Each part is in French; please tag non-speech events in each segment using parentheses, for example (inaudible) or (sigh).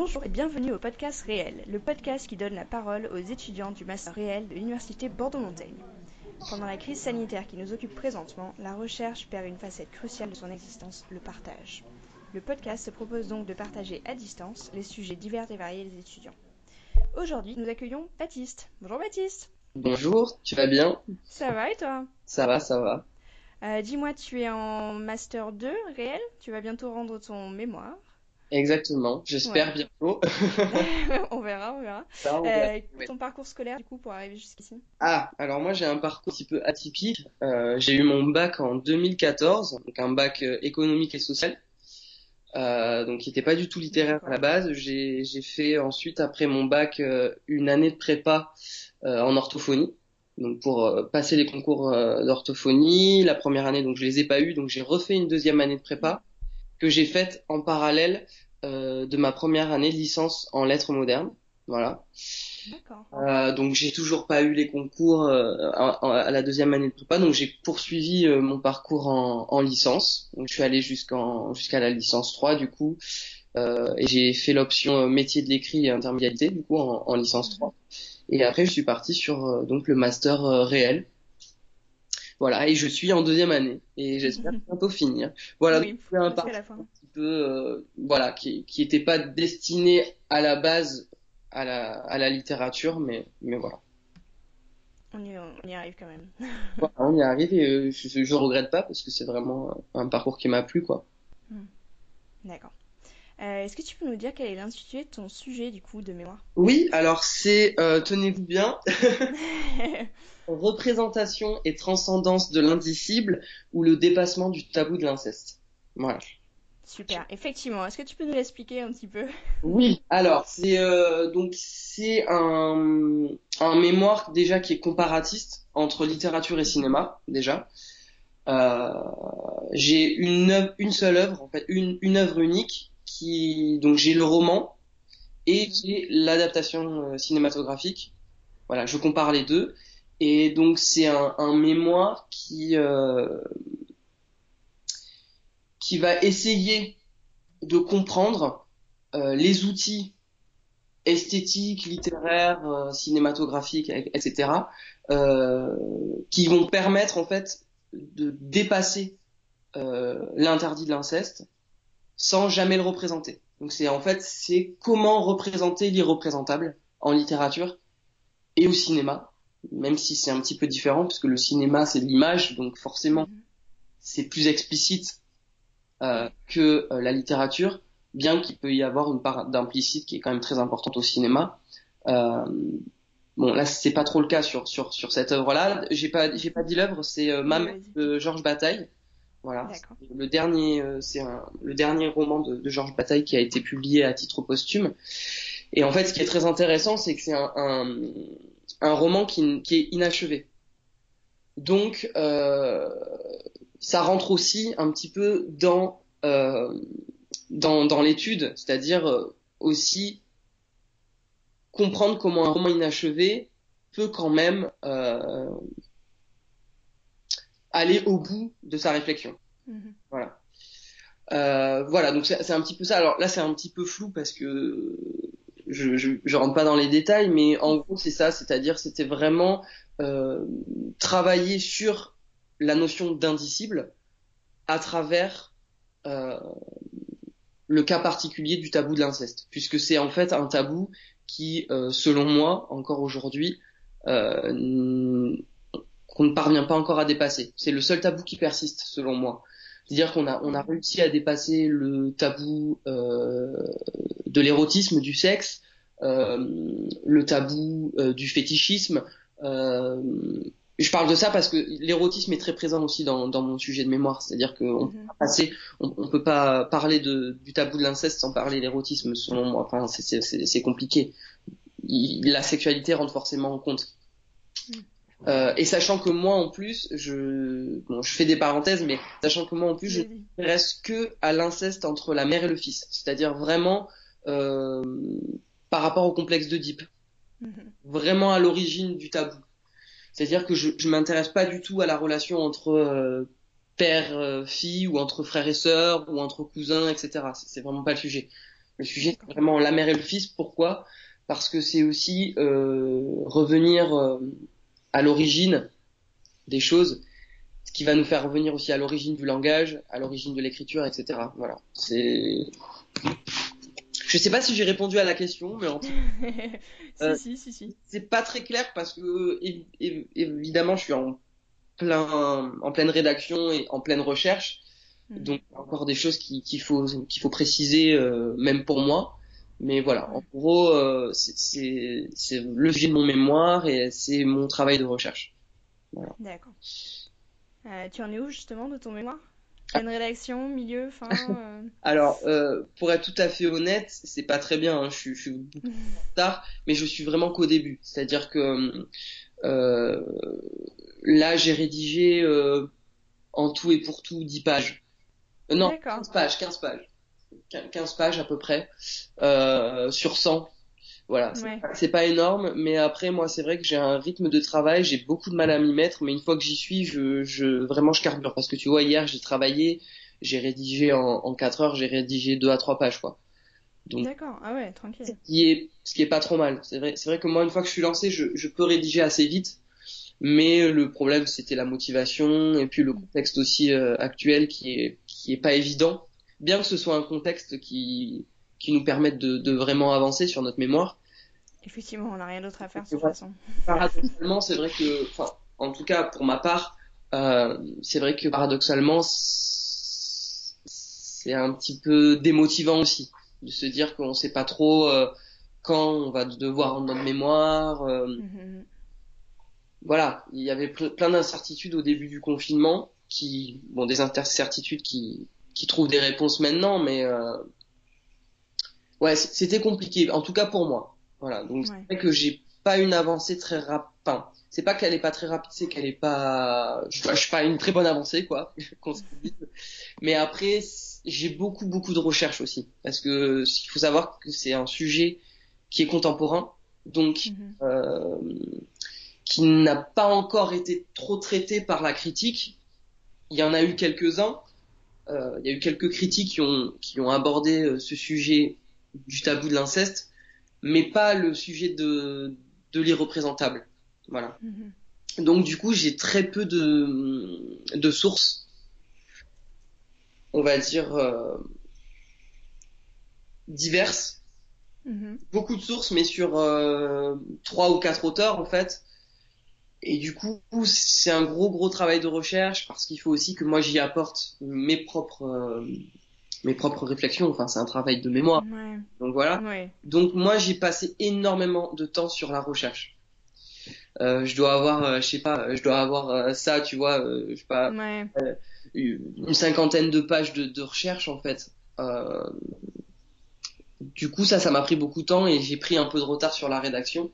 Bonjour et bienvenue au podcast Réel, le podcast qui donne la parole aux étudiants du master réel de l'Université Bordeaux-Montaigne. Pendant la crise sanitaire qui nous occupe présentement, la recherche perd une facette cruciale de son existence, le partage. Le podcast se propose donc de partager à distance les sujets divers et variés des étudiants. Aujourd'hui, nous accueillons Baptiste. Bonjour Baptiste. Bonjour, tu vas bien? Ça va et toi? Ça va, ça va. Euh, Dis-moi, tu es en Master 2 réel? Tu vas bientôt rendre ton mémoire. Exactement, j'espère Ouais. bientôt. (laughs) (laughs) on verra, on verra. Ça, on verra. Euh, Ouais. Ton parcours scolaire, du coup, pour arriver jusqu'ici Ah, alors moi j'ai un parcours un petit peu atypique. Euh, j'ai eu mon bac en 2014, donc un bac euh, économique et social, euh, donc qui n'était pas du tout littéraire à la base. J'ai fait ensuite après mon bac une année de prépa euh, en orthophonie, donc pour passer les concours d'orthophonie. La première année donc je les ai pas eu, donc j'ai refait une deuxième année de prépa que j'ai faite en parallèle euh, de ma première année de licence en lettres modernes. Voilà. D'accord. Euh, donc j'ai toujours pas eu les concours euh, à, à la deuxième année de prépa, donc j'ai poursuivi euh, mon parcours en, en licence. Donc je suis allé jusqu'en jusqu'à la licence 3 du coup, euh, et j'ai fait l'option euh, métier de l'écrit et intermédialité du coup en, en licence 3. Et après je suis parti sur euh, donc le master réel. Voilà, et je suis en deuxième année et j'espère (laughs) bientôt finir. Voilà, oui, donc c'est un parcours un petit peu euh, voilà qui qui était pas destiné à la base à la à la littérature mais mais voilà. On y, on y arrive quand même. (laughs) Voilà, on y arrive et euh, je, je regrette pas parce que c'est vraiment un parcours qui m'a plu quoi. D'accord. Euh, Est-ce que tu peux nous dire quel est l'intitulé de ton sujet, du coup, de mémoire? Oui, alors c'est euh, tenez-vous bien (laughs) représentation et transcendance de l'indicible ou le dépassement du tabou de l'inceste. Voilà. Super. Effectivement. Est-ce que tu peux nous l'expliquer un petit peu? Oui, alors c'est euh, donc c'est un un mémoire déjà qui est comparatiste entre littérature et cinéma déjà. Euh, j'ai une une seule œuvre en fait une une œuvre unique qui donc j'ai le roman et j'ai l'adaptation euh, cinématographique. Voilà, je compare les deux et donc c'est un un mémoire qui euh, qui va essayer de comprendre euh, les outils esthétiques, littéraires, euh, cinématographiques, et- etc., qui vont permettre en fait de dépasser l'interdit de l'inceste sans jamais le représenter. Donc c'est en fait c'est comment représenter l'irreprésentable en littérature et au cinéma, même si c'est un petit peu différent parce que le cinéma c'est l'image, donc forcément Mhm. c'est plus explicite euh, que euh, la littérature, bien qu'il peut y avoir une part d'implicite qui est quand même très importante au cinéma. Euh, bon, là, c'est pas trop le cas sur sur sur cette œuvre-là. J'ai pas j'ai pas dit l'œuvre, c'est euh, Ma Oui, mère vas-y. de Georges Bataille. Voilà. Le dernier, euh, c'est le dernier roman de, de Georges Bataille qui a été publié à titre posthume. Et en fait, ce qui est très intéressant, c'est que c'est un, un, un roman qui, qui est inachevé. Donc, euh, ça rentre aussi un petit peu dans euh, dans, dans l'étude, c'est-à-dire euh, aussi comprendre comment un roman inachevé peut quand même euh, aller au bout de sa réflexion. Mhm. Voilà. Euh, voilà, donc c'est un petit peu ça. Alors là, c'est un petit peu flou parce que je, je, je rentre pas dans les détails, mais en gros, c'est ça, c'est-à-dire c'était vraiment euh, travailler sur la notion d'indicible à travers euh, le cas particulier du tabou de l'inceste, puisque c'est en fait un tabou qui, euh, selon moi, encore aujourd'hui, euh, qu'on ne parvient pas encore à dépasser. C'est le seul tabou qui persiste, selon moi. C'est-à-dire qu'on a, on a réussi à dépasser le tabou euh, de l'érotisme, du sexe, euh, le tabou euh, du fétichisme. Euh, je parle de ça parce que l'érotisme est très présent aussi dans, dans mon sujet de mémoire. C'est-à-dire qu'on Mhm. passer, on, on peut pas parler de, du tabou de l'inceste sans parler l'érotisme, selon moi. Enfin, c'est- compliqué. Il- la sexualité rentre forcément en compte. Euh, et sachant que moi en plus, je, bon, je fais des parenthèses, mais sachant que moi en plus, je m'intéresse que à l'inceste entre la mère et le fils, c'est-à-dire vraiment euh, par rapport au complexe d'Oedipe, Mhm. vraiment à l'origine du tabou. C'est-à-dire que je, je m'intéresse pas du tout à la relation entre euh, père, euh, ou entre frères et sœurs, ou entre cousins, etc. C'est c'est vraiment pas le sujet. Le sujet, c'est vraiment la mère et le fils. Pourquoi? Parce que c'est aussi euh, revenir euh, à l'origine des choses, ce qui va nous faire revenir aussi à l'origine du langage, à l'origine de l'écriture, etc. Voilà. C'est. Je sais pas si j'ai répondu à la question, mais en (laughs) si, Euh, si, si, si. c'est pas très clair parce que évi- évi- évidemment je suis en plein en pleine rédaction et en pleine recherche Mhm. donc encore des choses qui- qu'il faut qu'il faut préciser euh, même pour moi mais voilà en gros euh, c'est le sujet de mon mémoire et c'est mon travail de recherche D'accord. Euh, tu en es où justement de ton mémoire? Pleine rédaction, milieu, fin? (laughs) euh, alors euh, pour être tout à fait honnête c'est pas très bien hein, je suis je suis beaucoup (laughs) en retard mais je suis vraiment qu'au début c'est à dire que euh, là j'ai rédigé euh, en tout et pour tout 10 pages Euh, non D'accord. 15 pages 15 pages 15 pages à peu près euh, sur 100 voilà c'est Ouais. pas- c'est pas énorme mais après moi c'est vrai que j'ai un rythme de travail j'ai beaucoup de mal à m'y mettre mais une fois que j'y suis je, je vraiment je carbure parce que tu vois hier j'ai travaillé j'ai rédigé en, en 4 heures j'ai rédigé 2 à 3 pages quoi donc D'accord. Ah ouais, tranquille. ce qui est ce qui est pas trop mal c'est vrai c'est vrai que moi une fois que je suis lancé je, je peux rédiger assez vite mais le problème c'était la motivation et puis le contexte aussi euh, actuel qui est qui est pas évident bien que ce soit un contexte qui qui nous permette de, de vraiment avancer sur notre mémoire Effectivement, on n'a rien d'autre à faire de toute façon. paradoxalement c'est vrai que enfin en tout cas pour ma part euh, c'est vrai que paradoxalement c'est un petit peu démotivant aussi de se dire qu'on sait pas trop euh, quand on va devoir rendre notre mémoire euh, Mhm. voilà, il y avait ple- plein d'incertitudes au début du confinement, qui, bon, des incertitudes qui, qui trouvent des réponses maintenant, mais euh, ouais, c'était compliqué, en tout cas pour moi. Voilà, donc Ouais. c'est vrai que j'ai pas une avancée très rapide. Enfin, c'est pas qu'elle est pas très rapide, c'est qu'elle est pas, je, je suis pas une très bonne avancée, quoi. (laughs) mais après, j'ai beaucoup beaucoup de recherches aussi, parce que il faut savoir que c'est un sujet qui est contemporain, donc Mhm. euh, qui n'a pas encore été trop traité par la critique. Il y en a eu quelques-uns. Euh, il y a eu quelques critiques qui ont, qui ont abordé euh, ce sujet du tabou de l'inceste, mais pas le sujet de, de l'irreprésentable. Voilà. Mhm. Donc du coup, j'ai très peu de, de sources, on va dire, euh, diverses Mhm. beaucoup de sources, mais sur euh, trois ou quatre auteurs en fait. Et du coup, c'est un gros gros travail de recherche parce qu'il faut aussi que moi j'y apporte mes propres euh, mes propres réflexions. Enfin, c'est un travail de mémoire. Ouais. Donc voilà. Ouais. Donc moi j'ai passé énormément de temps sur la recherche. Euh, je dois avoir, euh, je sais pas, je dois avoir euh, ça, tu vois, je sais pas, Ouais. une cinquantaine de pages de, de recherche en fait. Du coup, ça, ça m'a pris beaucoup de temps et j'ai pris un peu de retard sur la rédaction.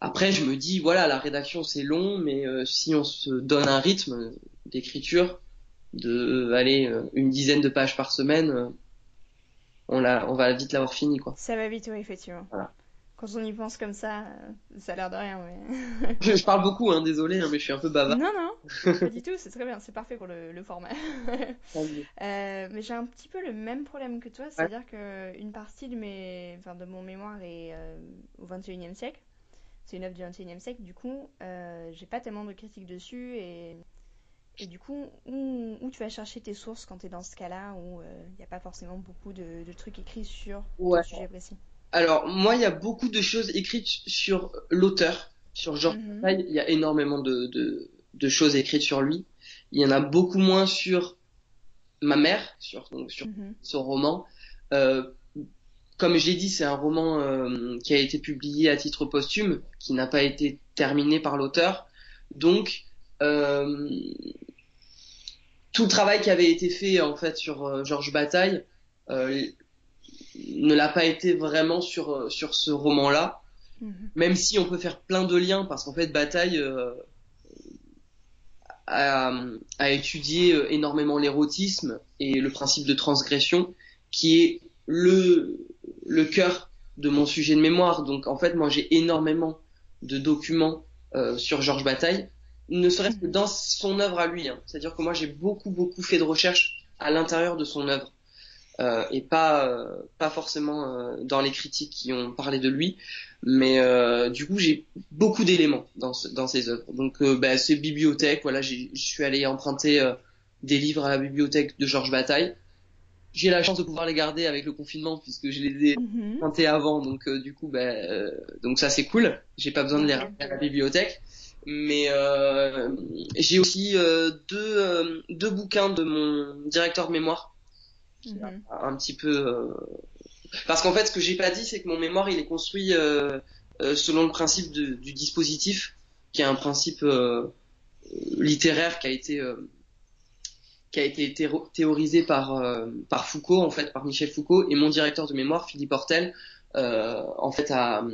Après, je me dis, voilà, la rédaction c'est long, mais euh, si on se donne un rythme d'écriture de, aller euh, une dizaine de pages par semaine, euh, on la, on va vite l'avoir fini, quoi. Ça va vite, oui, effectivement. Voilà. Quand on y pense comme ça, euh, ça a l'air de rien, mais... Je, (laughs) (laughs) je parle beaucoup, hein, désolé, hein, mais je suis un peu bavard. Non, non, (laughs) pas du tout, c'est très bien, c'est parfait pour le, le format. Euh, mais j'ai un petit peu le même problème que toi, c'est-à-dire que une partie de mes, enfin, de mon mémoire est euh, au 21e siècle. C'est une œuvre du 21e siècle, du coup, euh, j'ai pas tellement de critiques dessus et, et du coup, où, où tu vas chercher tes sources quand tu es dans ce cas-là où il n'y a pas forcément beaucoup de, de trucs écrits sur Ouais. ton sujet précis? Alors, moi, il y a beaucoup de choses écrites sur l'auteur, sur Georges. Bataille. Il y a énormément de, de, de choses écrites sur lui. Il y en a beaucoup moins sur ma mère, sur, sur Mhm. son roman. Euh, comme je l'ai dit, c'est un roman euh, qui a été publié à titre posthume, qui n'a pas été terminé par l'auteur. Donc, euh, tout le travail qui avait été fait en fait sur euh, Georges Bataille euh, ne l'a pas été vraiment sur sur ce roman-là. Mhm. Même si on peut faire plein de liens, parce qu'en fait Bataille euh, a, a étudié euh, énormément l'érotisme et le principe de transgression, qui est le le cœur de mon sujet de mémoire. Donc en fait, moi j'ai énormément de documents euh, sur Georges Bataille, ne serait-ce que dans son œuvre à lui. hein. C'est-à-dire que moi j'ai beaucoup beaucoup fait de recherches à l'intérieur de son œuvre. euh, et pas euh, pas forcément euh, dans les critiques qui ont parlé de lui. Mais euh, du coup, j'ai beaucoup d'éléments dans, dans ses œuvres. Donc, euh, bah, c'est bibliothèque. Voilà, je suis allé emprunter des livres à la bibliothèque de Georges Bataille. J'ai la chance de pouvoir les garder avec le confinement puisque je les ai empruntés avant. Donc, du coup, bah, donc ça c'est cool. J'ai pas besoin de les ramener à la bibliothèque. Mais euh, j'ai aussi euh, deux, euh, deux bouquins de mon directeur de mémoire Mhm. un petit peu euh, parce qu'en fait ce que j'ai pas dit c'est que mon mémoire il est construit euh, euh, selon le principe de- du dispositif qui est un principe euh, littéraire qui a été euh, qui a été théorisé par euh, par Foucault en fait par Michel Foucault et mon directeur de mémoire Philippe Hortel euh, en fait a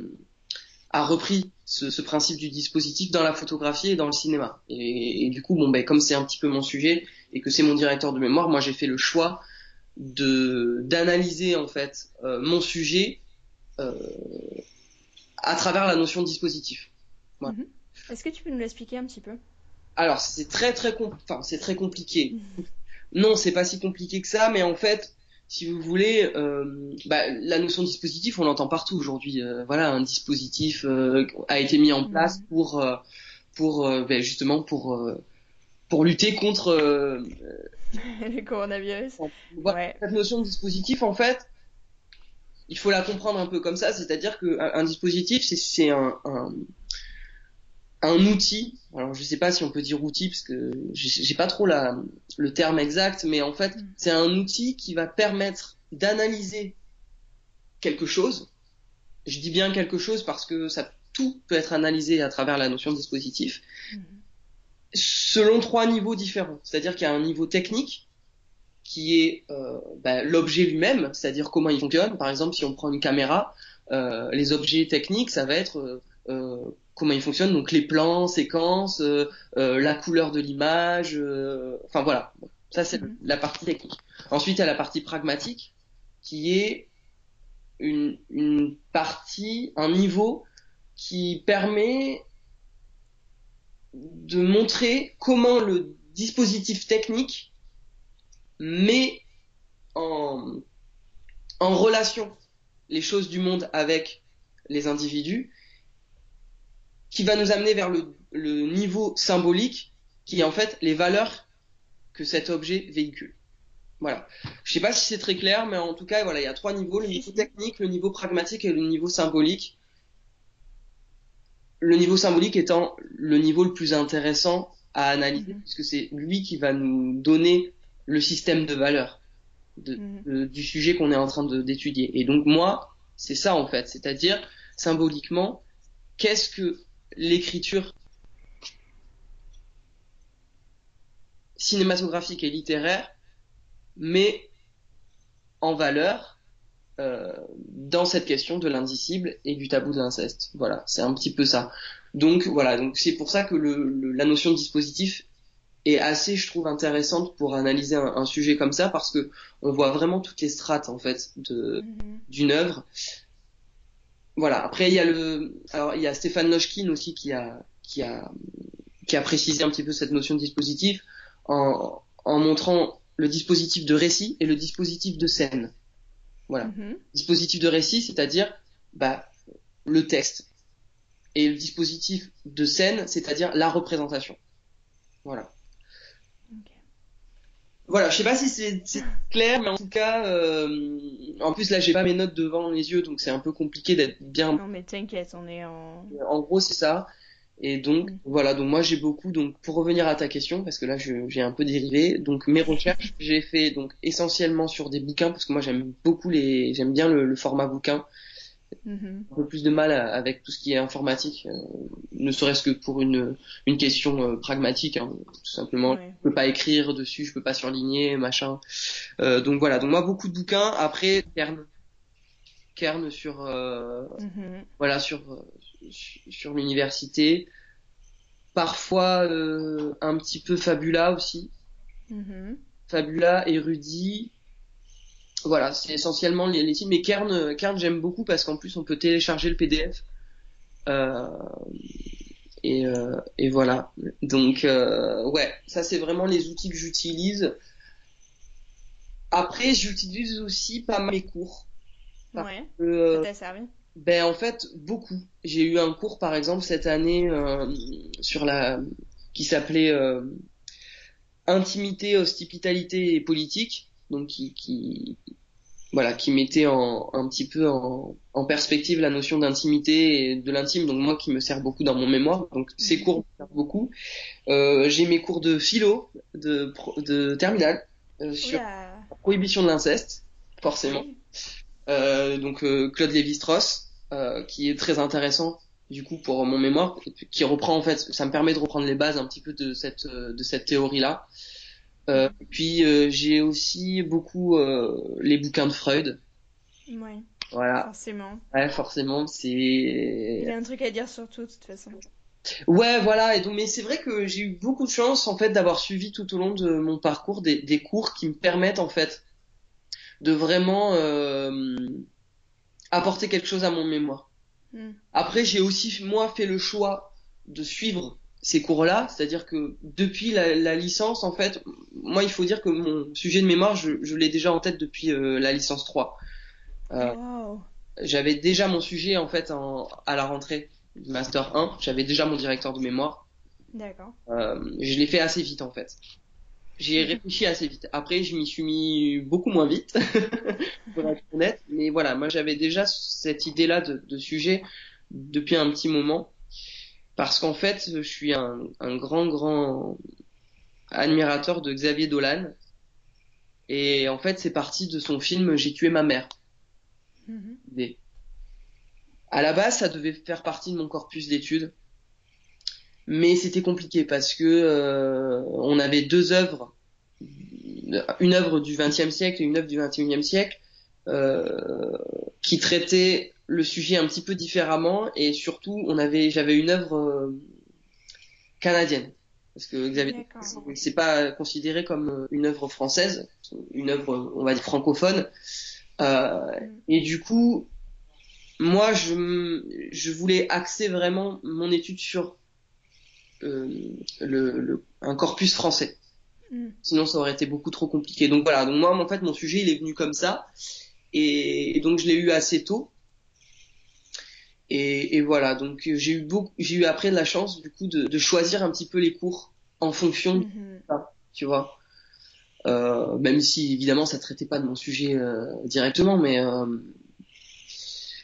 repris ce, principe du dispositif dans la photographie et dans le cinéma. Et, du coup bon ben comme c'est un petit peu mon sujet et que c'est mon directeur de mémoire moi j'ai fait le choix de d'analyser en fait euh, mon sujet à travers la notion de dispositif. Est-ce que tu peux nous l'expliquer un petit peu? Alors c'est très très enfin c'est très compliqué. (laughs) Non, c'est pas si compliqué que ça, mais en fait, si vous voulez, euh, bah, la notion de dispositif, on l'entend partout aujourd'hui. Euh, voilà, un dispositif euh, a été mis en place pour pour euh, ben, justement pour euh, pour lutter contre euh, (laughs) Le coronavirus Voilà, Ouais. Cette notion de dispositif, en fait, il faut la comprendre un peu comme ça, c'est-à-dire que un, dispositif, c'est- c'est un, un, un outil. Alors, je sais pas si on peut dire outil parce que j'ai pas trop la, le terme exact, mais en fait, Mm. c'est un outil qui va permettre d'analyser quelque chose. Je dis bien quelque chose parce que ça tout peut être analysé à travers la notion de dispositif selon trois niveaux différents. C'est-à-dire qu'il y a un niveau technique qui est euh, bah, l'objet lui-même, c'est-à-dire comment il fonctionne. Par exemple, si on prend une caméra, euh, les objets techniques, ça va être euh, comment il fonctionne, donc les plans, séquences, euh, euh, la couleur de l'image, euh, enfin voilà. Ça c'est Mhm. la partie technique. Ensuite, il y a la partie pragmatique, qui est une, une partie, un niveau qui permet de montrer comment le dispositif technique met en, en relation les choses du monde avec les individus, qui va nous amener vers le, le niveau symbolique, qui est en fait les valeurs que cet objet véhicule. Voilà. Je sais pas si c'est très clair, mais en tout cas, voilà, il y a trois niveaux le niveau technique, le niveau pragmatique et le niveau symbolique. Le niveau symbolique étant le niveau le plus intéressant à analyser, Mhm. puisque c'est lui qui va nous donner le système de valeurs de, Mhm. de- du sujet qu'on est en train d'étudier. Et donc moi, c'est ça en fait, c'est-à-dire symboliquement, qu'est-ce que l'écriture cinématographique et littéraire met en valeur euh, dans cette question de l'indicible et du tabou de l'inceste. Voilà, c'est un petit peu ça. Donc voilà, donc c'est pour ça que le, le- la notion de dispositif est assez, je trouve, intéressante pour analyser un, un sujet comme ça parce que on voit vraiment toutes les strates en fait Mhm. d'une œuvre. Voilà. Après, il y a le, alors il y a Stéphane Lochkin aussi qui a qui a qui a précisé un petit peu cette notion de dispositif en en montrant le dispositif de récit et le dispositif de scène. Voilà. Mhm. Dispositif de récit, c'est-à-dire bah le texte et le dispositif de scène, c'est-à-dire la représentation. Voilà. Voilà, je sais pas si c'est clair, mais en tout cas, euh, en plus là j'ai pas mes notes devant les yeux, donc c'est un peu compliqué d'être bien. Non mais t'inquiète, on est en... En gros, c'est ça. Et donc Mm. voilà, donc moi j'ai beaucoup. Donc pour revenir à ta question, parce que là je- j'ai un peu dérivé. Donc mes recherches, j'ai fait donc essentiellement sur des bouquins, parce que moi j'aime beaucoup les, j'aime bien le, le format bouquin. Mhm. Un peu plus de mal avec tout ce qui est informatique, euh, ne serait-ce que pour une une question euh, pragmatique, hein, tout simplement. Ouais. je peux pas écrire dessus, je peux pas surligner, machin. Euh, donc voilà, donc moi beaucoup de bouquins. Après Kern, Kern sur Mhm. voilà sur sur, l'université. Parfois un petit peu Fabula aussi, Mhm. Fabula, érudit. Voilà, c'est essentiellement les, les titres. Mais Kern, Kern j'aime beaucoup parce qu'en plus on peut télécharger le PDF. Euh, et, euh, et voilà. Donc euh, ouais, ça c'est vraiment les outils que j'utilise. après, j'utilise aussi pas mal mes cours. Ouais. que, euh, Ça t'a servi? ben en fait beaucoup. J'ai eu un cours par exemple cette année euh, sur la qui s'appelait euh, intimité, hospitalité et politique, donc qui, qui voilà qui mettait en, un petit peu en, en perspective la notion d'intimité et de l'intime. Donc moi qui me sert beaucoup dans mon mémoire. Donc ces cours me servent beaucoup. Euh, J'ai mes cours de philo de de terminale euh, sur la prohibition de l'inceste, forcément. Oui. Euh, donc Claude Lévi-Strauss, qui est très intéressant du coup pour mon mémoire, qui reprend en fait, ça me permet de reprendre les bases un petit peu de cette de cette théorie là. Euh, puis euh, j'ai aussi beaucoup euh, les bouquins de Freud. Ouais, Voilà, forcément. ouais, forcément, Il c'est a un truc à dire sur tout, de toute façon. ouais, voilà. Et donc, mais c'est vrai que j'ai eu beaucoup de chance en fait d'avoir suivi tout au long de mon parcours des, des cours qui me permettent en fait de vraiment euh, apporter quelque chose à mon mémoire. Hmm. Après, j'ai aussi, moi, fait le choix de suivre ces cours-là, c'est-à-dire que depuis la, la licence, en fait, moi, il faut dire que mon sujet de mémoire, je, je l'ai déjà en tête depuis euh, la licence 3. Euh, Wow. J'avais déjà mon sujet, en fait, en, à la rentrée du Master 1, j'avais déjà mon directeur de mémoire. D'accord. Euh, je l'ai fait assez vite, en fait. J'ai réfléchi assez vite. Après, je m'y suis mis beaucoup moins vite, (laughs) pour être honnête. Mais voilà, moi, j'avais déjà cette idée-là de, de sujet depuis un petit moment. Parce qu'en fait, je suis un, un grand, grand admirateur de Xavier Dolan. Et en fait, c'est parti de son film J'ai tué ma mère. Idée. À la base, ça devait faire partie de mon corpus d'études, mais c'était compliqué parce que euh, on avait deux œuvres, une œuvre du XXe siècle et une œuvre du XXIe siècle, euh, qui traitaient le sujet un petit peu différemment et surtout, on avait, j'avais une œuvre euh, canadienne parce que Xavier, c'est pas considéré comme une œuvre française, une œuvre, on va dire francophone. Euh, et du coup, moi, je, je voulais axer vraiment mon étude sur euh, le, le- un corpus français. Hmm. Sinon, ça aurait été beaucoup trop compliqué. Donc voilà. Donc moi, en fait, mon sujet, il est venu comme ça, et, et donc je l'ai eu assez tôt. Et, et voilà. Donc euh, j'ai eu beaucoup, j'ai eu après de la chance du coup de, de choisir un petit peu les cours en fonction Mhm. tu vois. Euh, même si évidemment ça traitait pas de mon sujet euh, directement, mais euh,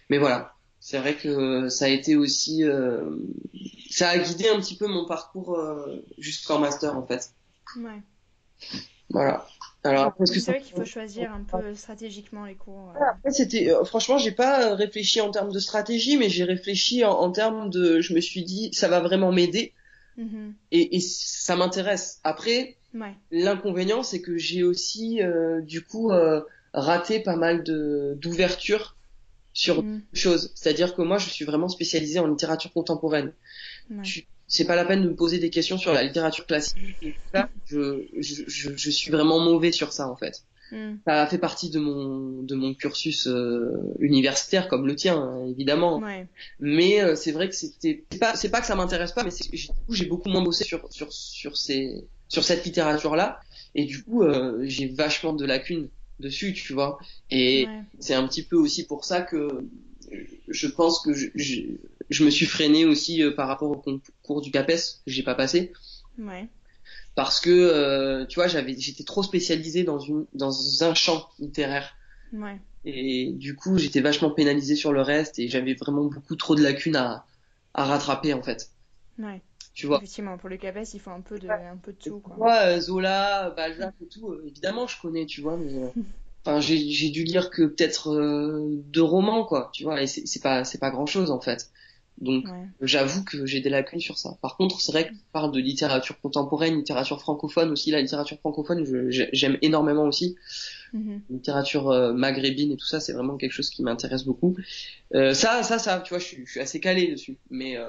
mais voilà, c'est vrai que ça a été aussi, euh, ça a guidé un petit peu mon parcours euh, jusqu'en master en fait. Ouais. Voilà. Alors après, C'est vrai qu'il faut choisir un peu stratégiquement les cours. euh. Après, c'était euh, franchement, j'ai pas réfléchi en termes de stratégie, mais j'ai réfléchi en, en termes de, je me suis dit, ça va vraiment m'aider Mhm. et, et ça m'intéresse. Après, Ouais. L'inconvénient, c'est que j'ai aussi, euh, du coup, euh, raté pas mal de d'ouverture sur Mhm. choses. C'est-à-dire que moi, je suis vraiment spécialisé en littérature contemporaine. Ouais. Je- C'est pas la peine de me poser des questions sur la littérature classique et tout ça. Je, je, je, je suis vraiment mauvais sur ça, en fait. Mhm. Ça fait partie de mon de mon cursus euh, universitaire, comme le tien, évidemment. Ouais. Mais euh, c'est vrai que c'était pas c'est pas que ça m'intéresse pas, mais j'ai- du coup j'ai beaucoup moins bossé sur sur sur ces sur cette littérature là et du coup euh, j'ai vachement de lacunes dessus, tu vois. Et Ouais. c'est un petit peu aussi pour ça que je pense que je je, me suis freiné aussi euh, par rapport au concours du CAPES que j'ai pas passé Ouais. parce que euh, tu vois j'avais j'étais trop spécialisé dans une dans un champ littéraire Ouais. et du coup, j'étais vachement pénalisé sur le reste et j'avais vraiment beaucoup trop de lacunes à, à rattraper en fait. Ouais. Tu vois. Effectivement, pour le CAPES, il faut un peu de, un peu de tout, quoi. Moi, euh, Zola, Balzac et tout, euh, évidemment, je connais, tu vois, mais euh, (laughs) enfin, j'ai j'ai dû lire que peut-être euh, deux romans, quoi, tu vois, et c'est c'est pas c'est pas grand chose en fait. Donc, Ouais. j'avoue que j'ai des lacunes sur ça. Par contre, c'est vrai que tu parles de littérature contemporaine, littérature francophone aussi. La littérature francophone, je- j'ai- j'aime énormément aussi. Mhm. littérature euh, maghrébine et tout ça, c'est vraiment quelque chose qui m'intéresse beaucoup. Euh, ça, ça, ça, tu vois, je suis, je suis assez calé dessus. Mais euh,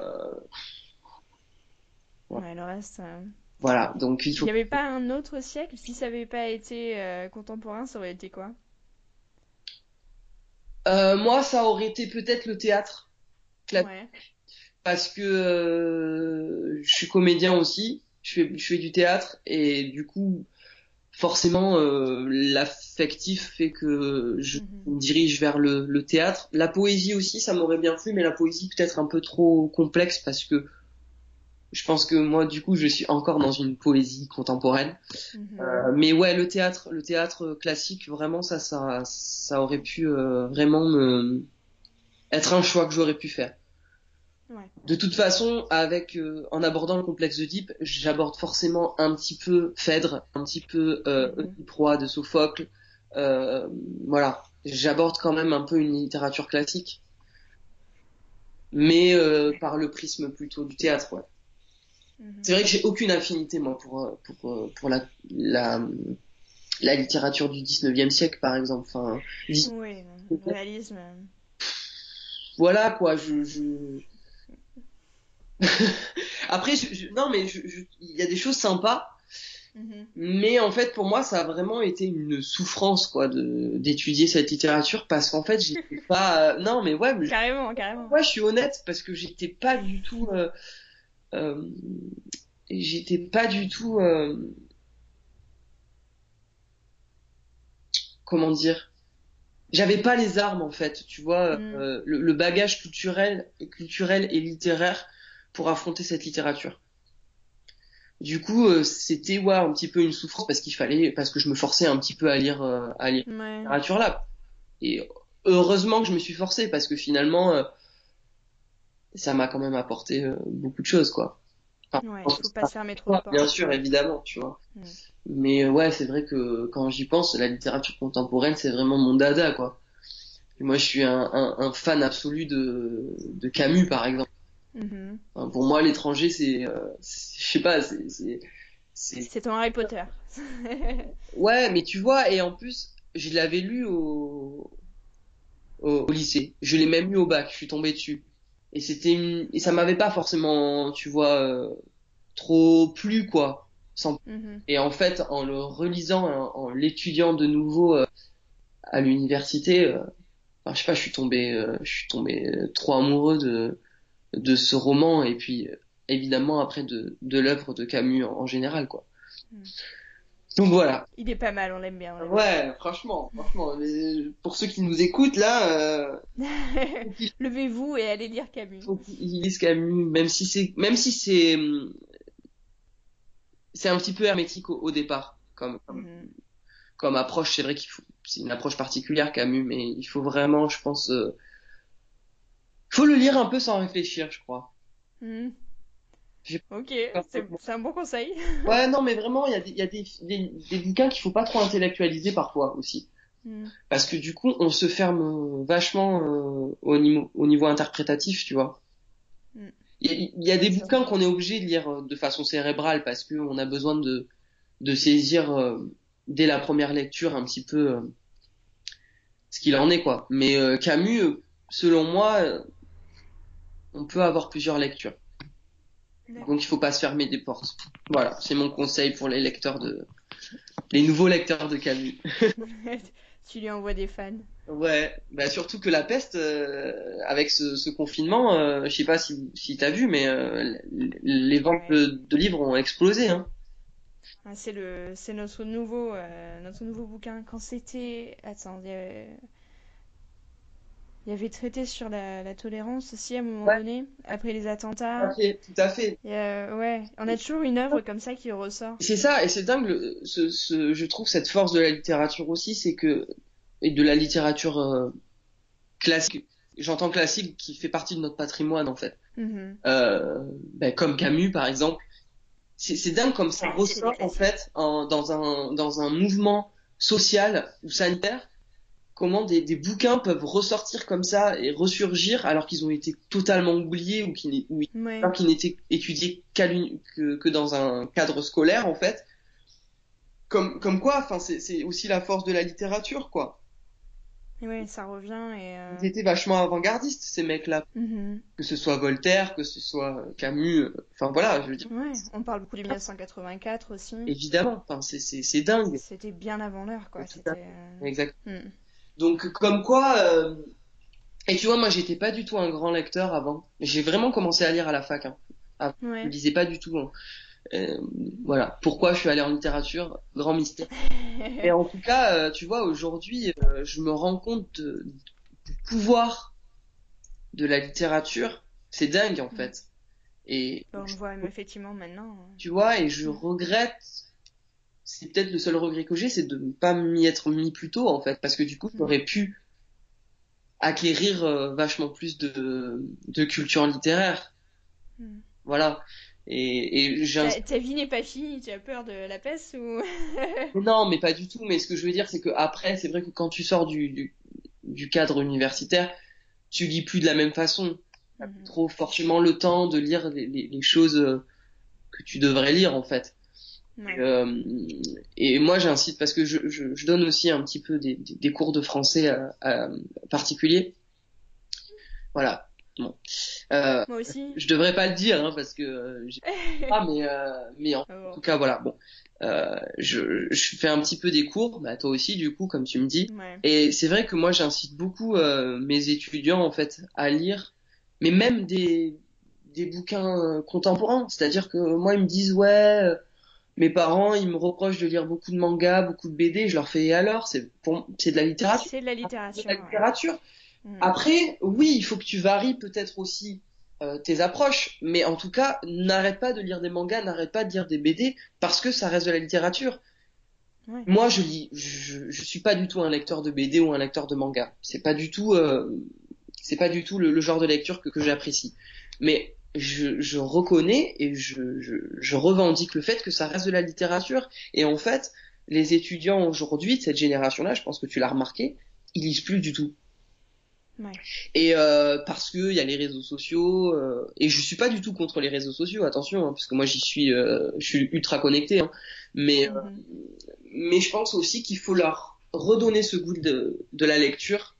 Ouais. Ouais, le reste. euh, voilà, donc il Il faut. n'y avait pas un autre siècle? Si ça n'avait pas été euh, contemporain, ça aurait été quoi? Euh, moi, ça aurait été peut-être le théâtre, Ouais. parce que euh, je suis comédien aussi. Je fais, je fais du théâtre et du coup, forcément euh, l'affectif fait que je Mhm. me dirige vers le, le théâtre. La poésie aussi, ça m'aurait bien plu, mais la poésie peut-être un peu trop complexe parce que je pense que moi, du coup, je suis encore dans une poésie contemporaine. Mhm. Euh, mais ouais, le théâtre, le théâtre classique, vraiment, ça, ça, ça aurait pu euh, vraiment me être un choix que j'aurais pu faire. Ouais. De toute façon, avec euh, en abordant le complexe d'Oedipe, j'aborde forcément un petit peu Phèdre, un petit peu euh, Mhm. De Sophocle. Euh, voilà, j'aborde quand même un peu une littérature classique, mais euh, par le prisme plutôt du théâtre. Ouais. Mhm. C'est vrai que j'ai aucune affinité moi pour pour pour la la la littérature du 19e siècle par exemple. Enfin, Oui, réalisme. voilà quoi. Je, je... (laughs) Après, je, je- non mais il y a des choses sympas, mhm. mais en fait pour moi ça a vraiment été une souffrance quoi d'étudier cette littérature parce qu'en fait j'étais (laughs) pas. euh, Non mais ouais, mais Carrément, carrément. Ouais, je suis honnête parce que j'étais pas du tout, euh, euh, j'étais pas du tout, euh, comment dire, j'avais pas les armes en fait, tu vois, Mm. euh, le, le bagage culturel, culturel et littéraire pour affronter cette littérature. Du coup, euh, c'était ouais un petit peu une souffrance parce qu'il fallait, parce que je me forçais un petit peu à lire, euh, à lire Ouais. littérature là. Et heureusement que je me suis forcé parce que finalement, euh, ça m'a quand même apporté beaucoup de choses, quoi. Enfin, Ouais, faut pas se fermer trop bien sûr, évidemment, tu vois. Mais ouais, c'est vrai que quand j'y pense, la littérature contemporaine, c'est vraiment mon dada, quoi. Et moi, je suis un, un, un fan absolu de, de Camus, par exemple. Mhm. Enfin, pour moi, l'étranger, c'est, euh, c'est- je sais pas, c'est, c'est, ton Harry Potter. (laughs) Ouais, mais tu vois, et en plus, je l'avais lu au, au, au lycée. Je l'ai même lu au bac, je suis tombé dessus. Et c'était une... et ça m'avait pas forcément, tu vois, euh, trop plu, quoi. Sans... Mhm. Et en fait, en le relisant, en, en l'étudiant de nouveau euh, à l'université, enfin, je sais pas, je suis tombé, je suis tombé trop amoureux de, de ce roman et puis évidemment après de, de l'œuvre de Camus en, en général, quoi. Mm. Donc voilà. Il est pas mal, on l'aime bien. on Ouais, franchement, franchement, pour ceux qui nous écoutent là, (laughs) euh. Levez-vous et allez lire Camus. qu'ils lisent Camus, même si c'est, même si c'est, c'est un petit peu hermétique au, au départ, comme, comme, Mhm. comme approche. C'est vrai qu'il faut, c'est une approche particulière Camus, mais il faut vraiment, je pense, euh, faut le lire un peu sans réfléchir, je crois. J'ai- Ok, c'est un bon conseil. (laughs) Ouais, non, mais vraiment, il y a des, il y a des, des, des bouquins qu'il faut pas trop intellectualiser parfois aussi. Mhm. Parce que du coup, on se ferme euh, vachement euh, au niveau, au niveau interprétatif, tu vois. Mm. Il y, a- il y a des bouquins qu'on est obligé de lire euh, de façon cérébrale parce que on a besoin de, de saisir euh, dès la première lecture un petit peu euh, ce qu'il en est, quoi. Mais Camus, selon moi, on peut avoir plusieurs lectures. Donc il faut pas se fermer des portes. Voilà, c'est mon conseil pour les lecteurs de, les nouveaux lecteurs de Camus. (laughs) tu lui envoies des fans. Ouais, bah surtout que la peste, euh, avec ce, ce confinement, euh, je sais pas si, si t'as vu, mais euh, les ventes Ouais. de, de livres ont explosé. Hein. Ah, c'est le, c'est notre nouveau, euh, notre nouveau bouquin. Quand c'était, attends, il y avait, traité sur la, la tolérance aussi à un moment Ouais. donné, après les Tout à attentats. fait, tout à fait. Et, euh, ouais, on a toujours une œuvre comme ça qui ressort. C'est ça, et c'est dingue. le- ce, ce, je trouve cette force de la littérature aussi, c'est que et de la littérature euh, classique. J'entends classique qui fait partie de notre patrimoine en fait. Mhm. euh, ben, comme Camus par exemple. C'est c'est dingue comme ça Ouais, ressort en fait en, dans un dans un mouvement social ou sanitaire. Comment des, des bouquins peuvent ressortir comme ça et ressurgir alors qu'ils ont été totalement oubliés ou qu'ils ou Ouais. qu'ils n'étaient étudiés l'uni- que, que dans un cadre scolaire en fait. Comme comme quoi, enfin c'est aussi la force de la littérature quoi. Ouais, ça revient et. euh, Ils étaient vachement avant-gardistes ces mecs-là, mhm. que ce soit Voltaire, que ce soit Camus, euh, enfin voilà, je veux dire. Ouais, on parle beaucoup du 1984 aussi. Évidemment, enfin, c'est, dingue. C'était bien avant l'heure, quoi. Tout à Donc, comme quoi, euh, et tu vois, moi, j'étais pas du tout un grand lecteur avant. J'ai vraiment commencé à lire à la fac, hein. Je Ouais. lisais pas du tout. hein. Euh, voilà. Pourquoi je suis allé en littérature, grand mystère. (laughs) Et en tout cas, euh, tu vois, aujourd'hui, euh, je me rends compte de- du pouvoir de la littérature. C'est dingue en fait. Et Bon, on voit effectivement maintenant. hein. tu vois, et je regrette. C'est peut-être le seul regret que j'ai, c'est de ne pas m'y être mis plus tôt en fait, parce que du coup, j'aurais pu acquérir euh, vachement plus de, de culture littéraire. Hmm. Voilà. Et, et Ta, ta vie n'est pas finie, tu as peur de la peste ou? (laughs) Non, mais pas du tout. Mais ce que je veux dire, c'est que après, c'est vrai que quand tu sors du, du, du cadre universitaire, tu lis plus de la même façon. Plus Mhm. trop forcément le temps de lire les, les, les choses euh, que tu devrais lire en fait. Ouais. Euh, et moi, j'incite parce que je, je, je donne aussi un petit peu des, des, des cours de français à, à- particuliers. Voilà. Bon. Euh, Moi aussi. je devrais pas le dire hein, parce que euh, (laughs) pas, mais euh, mais en Ah tout cas voilà. Bon, euh, je, je fais un petit peu des cours, bah toi aussi du coup, comme tu me dis. Ouais. Et c'est vrai que moi, j'incite beaucoup euh, mes étudiants en fait à lire, mais même des des bouquins contemporains. C'est-à-dire que moi, ils me disent ouais, euh, mes parents, ils me reprochent de lire beaucoup de mangas, beaucoup de BD. Je leur fais et alors, c'est pour c'est de la littérature. C'est de la littérature. de la littérature. Hmm. Après, oui, il faut que tu varies peut-être aussi euh, tes approches, mais en tout cas, n'arrête pas de lire des mangas, n'arrête pas de lire des BD parce que ça reste de la littérature. Ouais. Moi, je lis, je, je suis pas du tout un lecteur de BD ou un lecteur de manga. C'est pas du tout, euh, c'est pas du tout le, le genre de lecture que, que j'apprécie. Mais je, je reconnais et je, je, je revendique le fait que ça reste de la littérature. Et en fait, les étudiants aujourd'hui de cette génération-là, je pense que tu l'as remarqué, ils lisent plus du tout. Ouais. Et euh, parce que il y a les réseaux sociaux euh, et je suis pas du tout contre les réseaux sociaux, attention, hein, parce que moi j'y suis, euh, je suis ultra connecté. Hein, mais euh, Mhm. mais je pense aussi qu'il faut leur redonner ce goût de, de la lecture.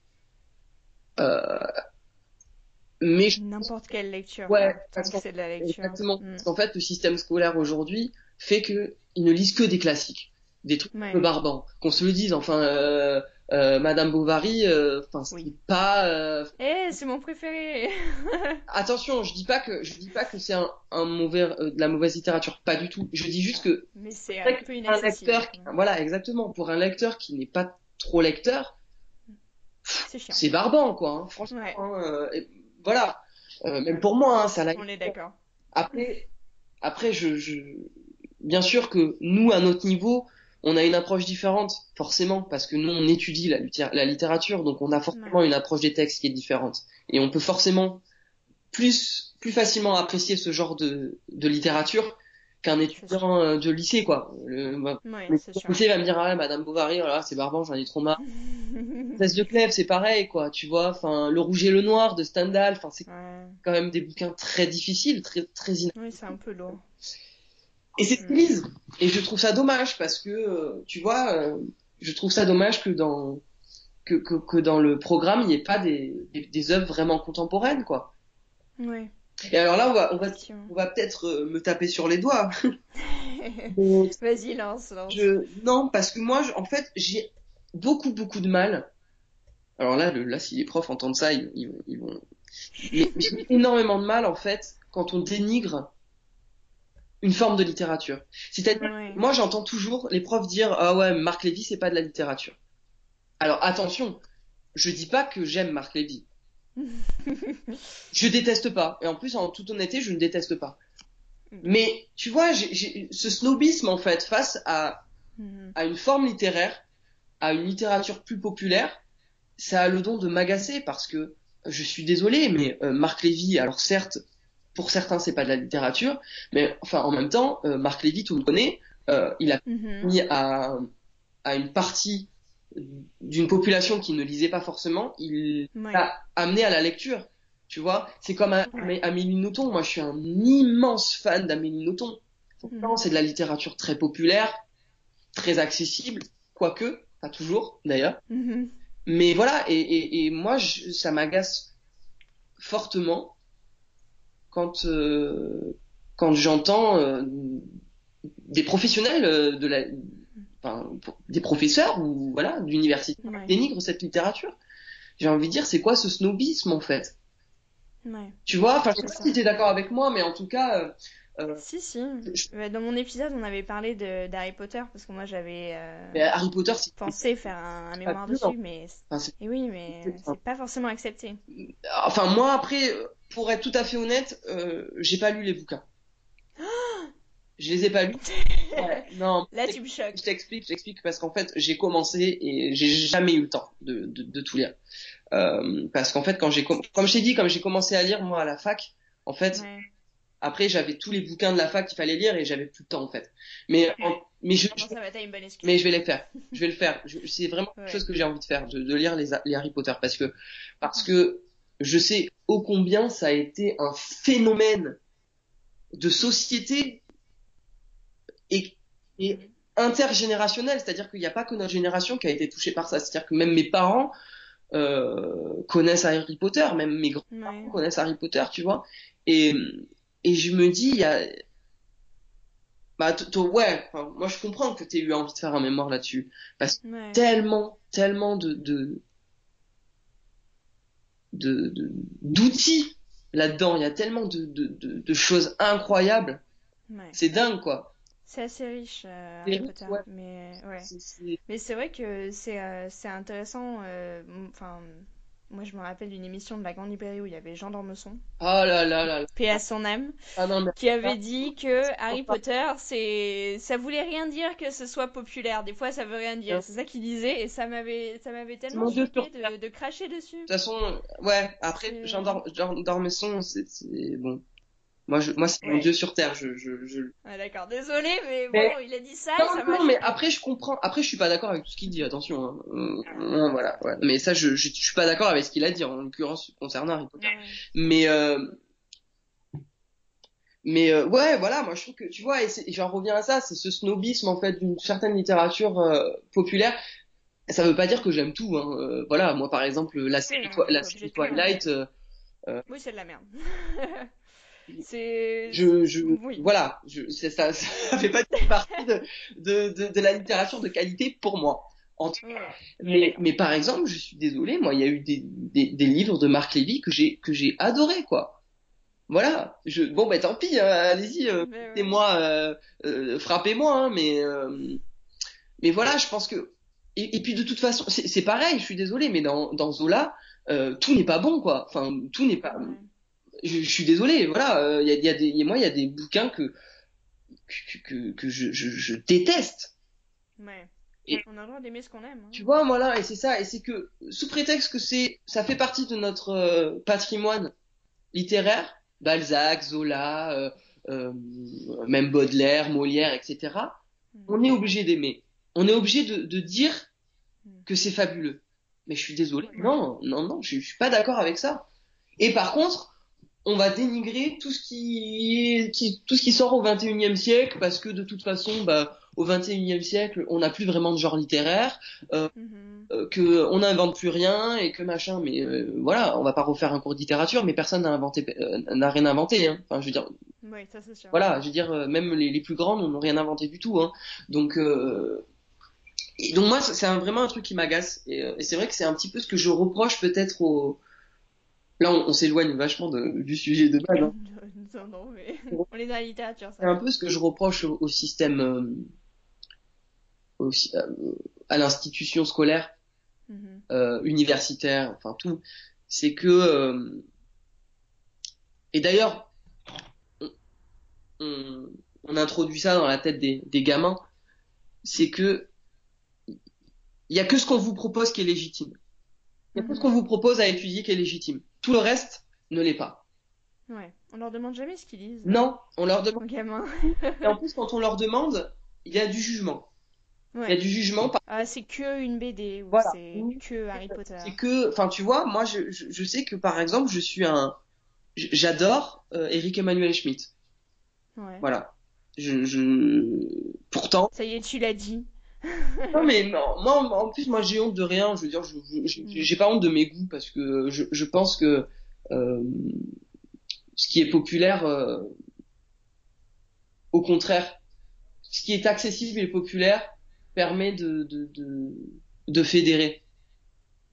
Euh, mais N'importe quelle lecture. Ouais, tant parce que c'est de la lecture. exactement, Hmm. parce qu'en fait le système scolaire aujourd'hui fait que ils ne lisent que des classiques, des trucs Ouais. un peu barbants. Qu'on se le dise, enfin, euh, euh, Madame Bovary, euh, enfin c'est Oui. pas euh, Eh, c'est mon préféré. (laughs) Attention, je dis pas que je dis pas que c'est un, un mauvais euh, de la mauvaise littérature, pas du tout. Je dis juste que Mais c'est un peu un lecteur, voilà exactement, pour un lecteur qui n'est pas trop lecteur, C'est c'est barbant quoi. hein, franchement, hein, euh, et voilà. Euh, même pour moi, hein, ça l'a. On est d'accord. Après, après, je, je, bien sûr que nous, à notre niveau, on a une approche différente, forcément, parce que nous, on étudie la, litté- la littérature, donc on a forcément Ouais. une approche des textes qui est différente, et on peut forcément plus, plus facilement apprécier ce genre de, de littérature qu'un étudiant euh, de lycée, quoi. Le, bah, Ouais, le lycée va me dire, ah, Madame Bovary, oh là, là, c'est barbant, j'en ai trop marre. (laughs) De Clèves, c'est pareil, quoi, tu vois. Enfin, Le Rouge et le Noir de Stendhal, enfin, c'est ouais. quand même des bouquins très difficiles, très, très in- Oui, c'est un peu lourd. Et c'est lisent. Et je trouve ça dommage parce que, euh, tu vois, euh, je trouve ça dommage que dans que, que, que dans le programme, il n'y ait pas des, des, des œuvres vraiment contemporaines, quoi. Ouais. Et alors là, on va, on va, on va peut-être euh, me taper sur les doigts. (laughs) Vas-y, lance, lance. Je, non, parce que moi, je- en fait, j'ai beaucoup, beaucoup de mal. Alors là, le, là, si les profs entendent ça, ils, ils, ils vont. J'ai (laughs) énormément de mal, en fait, quand on dénigre une forme de littérature. C'est-à-dire, Ouais. moi, j'entends toujours les profs dire ah ouais, Marc Lévy, c'est pas de la littérature. Alors attention, je dis pas que j'aime Marc Lévy. (laughs) Je déteste pas. Et en plus, en toute honnêteté, je ne déteste pas. Mais tu vois, j'ai- ce snobisme en fait face à Mhm. à une forme littéraire, à une littérature plus populaire, ça a le don de m'agacer parce que je suis désolé, mais euh, Marc Lévy, alors certes, pour certains c'est pas de la littérature, mais enfin en même temps, euh, Marc Lévy, tout le connaît, euh, il a Mhm. mis à, à une partie d'une population qui ne lisait pas forcément, il Ouais. l'a amené à la lecture. Tu vois, c'est comme Ouais. Amélie Nothomb. Moi, je suis un immense fan d'Amélie Nothomb. Pourtant, Mhm. c'est de la littérature très populaire, très accessible, quoique, pas toujours d'ailleurs. Mhm. Mais voilà, et, et, et moi, je- ça m'agace fortement quand euh, quand j'entends euh, des professionnels euh, de la, enfin, des professeurs ou voilà d'université Ouais. dénigrent cette littérature. J'ai envie de dire, c'est quoi ce snobisme en fait? Ouais. Tu vois, enfin, je sais pas si t'es d'accord avec moi, mais en tout cas, euh, Euh, Si, si. Dans mon épisode, on avait parlé d'Harry Potter parce que moi j'avais euh, Harry Potter, pensé faire un, un mémoire non. dessus, mais enfin, et oui, mais C'est pas forcément accepté. Enfin, moi, après, pour être tout à fait honnête, euh, j'ai pas lu les bouquins. Je les ai pas lus. (laughs) Ouais, non. Là, tu me choques. Je t'explique, je t'explique parce qu'en fait, j'ai commencé et j'ai jamais eu le temps de, de, de tout lire. Euh, parce qu'en fait, quand j'ai, com- comme je t'ai dit, comme j'ai commencé à lire moi à la fac, en fait, Ouais. après j'avais tous les bouquins de la fac qu'il fallait lire et j'avais plus le temps en fait. Mais, en- mais je, Comment ça va, t'as une bonne excuse? mais je vais les faire. Je vais le faire. Je- C'est vraiment quelque chose que j'ai envie de faire, de, de lire les, les Harry Potter parce que parce que je sais ô combien ça a été un phénomène de société et, et intergénérationnel, c'est-à-dire qu'il n'y a pas que notre génération qui a été touchée par ça, c'est-à-dire que même mes parents euh, connaissent Harry Potter, même mes grands-parents Ouais. connaissent Harry Potter, tu vois, et et je me dis il y a bah ouais, enfin, moi je comprends que tu aies eu envie de faire un mémoire là-dessus parce que Ouais. tellement tellement de de de de- d'outils là-dedans, il y a tellement de de de, de choses incroyables, Ouais. c'est dingue quoi. C'est assez riche, euh, Harry Potter. ouais. Mais ouais. Mais c'est vrai que c'est euh, intéressant. euh, Enfin, moi je me rappelle d'une émission de la Grande Librairie où il y avait Jean d'Ormesson, Oh là là là là. paix à son âme, Ah non mais qui avait dit que Harry Potter, c'est ça voulait rien dire que ce soit populaire. Des fois, ça veut rien dire. Ouais. C'est ça qu'il disait et ça m'avait ça m'avait tellement choqué de, de cracher dessus. De toute façon, ouais, après, C'est- Jean Dor- Jean Dormesson, c'est- bon. Moi, je, moi, c'est mon Ouais. dieu sur terre, je, je, je... Ah, d'accord, désolé, mais bon, il a dit ça et Non, ça mais après, je comprends, après, je suis pas d'accord avec tout ce qu'il dit, attention, hein. Euh, euh, voilà, ouais. Mais ça, je, je, je suis pas d'accord avec ce qu'il a dit, en l'occurrence, concernant Harry Potter. Ouais. Mais, euh, mais, euh, ouais, voilà, moi, je trouve que, tu vois, et, et j'en reviens à ça, c'est ce snobisme, en fait, d'une certaine littérature, euh, populaire. Ça veut pas dire que j'aime tout, hein. Euh, voilà, moi, par exemple, la série, la série hein. Twilight, euh, Oui, c'est de la merde. (laughs) c'est je, je, Oui. voilà, je, ça, (laughs) ça fait pas partie de, de, de, de la littérature de qualité pour moi. En tout- Ouais. mais, mais par exemple, je suis désolé, moi, il y a eu des, des, des livres de Marc Lévy que j'ai, que j'ai adoré, quoi. Voilà. Je, bon, ben, tant pis, hein, allez-y, euh, ouais. moi, euh, euh, frappez-moi, hein, mais, euh, mais voilà, je pense que, et, et puis de toute façon, c'est, c'est pareil, je suis désolé, mais dans, dans Zola, euh, tout n'est pas bon, quoi. Enfin, tout n'est pas. Je, je suis désolé, voilà, euh, il y a, y a des, il y a- moi, il y a des bouquins que que, que, que je, je, je déteste. Ouais. Et- On a le droit d'aimer ce qu'on aime. hein. Tu vois, voilà, et c'est ça, et c'est que sous prétexte que c'est, ça fait partie de notre euh, patrimoine littéraire, Balzac, Zola, euh, euh, même Baudelaire, Molière, etc. On est obligé d'aimer. On est obligé de, de dire que c'est fabuleux. Mais je suis désolé, non, non, non, je, je suis pas d'accord avec ça. Et par contre, on va dénigrer tout ce qui, est- qui tout ce qui sort au 21e siècle parce que de toute façon, bah, au 21e siècle, on n'a plus vraiment de genre littéraire, euh, que on n'invente plus rien et que machin. Mais euh, voilà, on va pas refaire un cours de littérature, mais personne n'a inventé, euh, n'a rien inventé. Hein. Enfin, je veux dire, Ouais, ça c'est sûr. voilà, je veux dire, euh, même les, les plus grands n'ont rien inventé du tout. Hein. Donc, euh, et donc moi, c'est un- vraiment un truc qui m'agace. Et, euh, et c'est vrai que c'est un petit peu ce que je reproche peut-être au. Là, on, on s'éloigne vachement de- du sujet de base. Hein. (laughs) non, non, mais on est dans la littérature, C'est un peu ce que je reproche au, au système, euh, au euh, à l'institution scolaire, Mhm. euh, universitaire, enfin tout. C'est que. euh, et d'ailleurs, on, on, on introduit ça dans la tête des, des gamins, c'est que il y a que ce qu'on vous propose qui est légitime. Il y a que ce qu'on vous propose à étudier qui est légitime. Tout le reste ne l'est pas. Ouais. On leur demande jamais ce qu'ils lisent. Non, on leur demande. Aux gamins. Et en plus, quand on leur demande, il y a du jugement. Il y a Ouais. du jugement. par- Ah, c'est que une BD ou Voilà. c'est que Harry Potter. C'est que, enfin, tu vois, moi, je, je, je sais que par exemple, je suis un, j'adore euh, Eric Emmanuel Schmitt. Ouais. Voilà. Je, je, pourtant, Ça y est, tu l'as dit. Non mais non, moi, en plus, moi, j'ai honte de rien. Je veux dire, je- j'ai pas honte de mes goûts parce que je, je pense que euh, ce qui est populaire, euh, au contraire, ce qui est accessible et populaire permet de, de, de, de fédérer.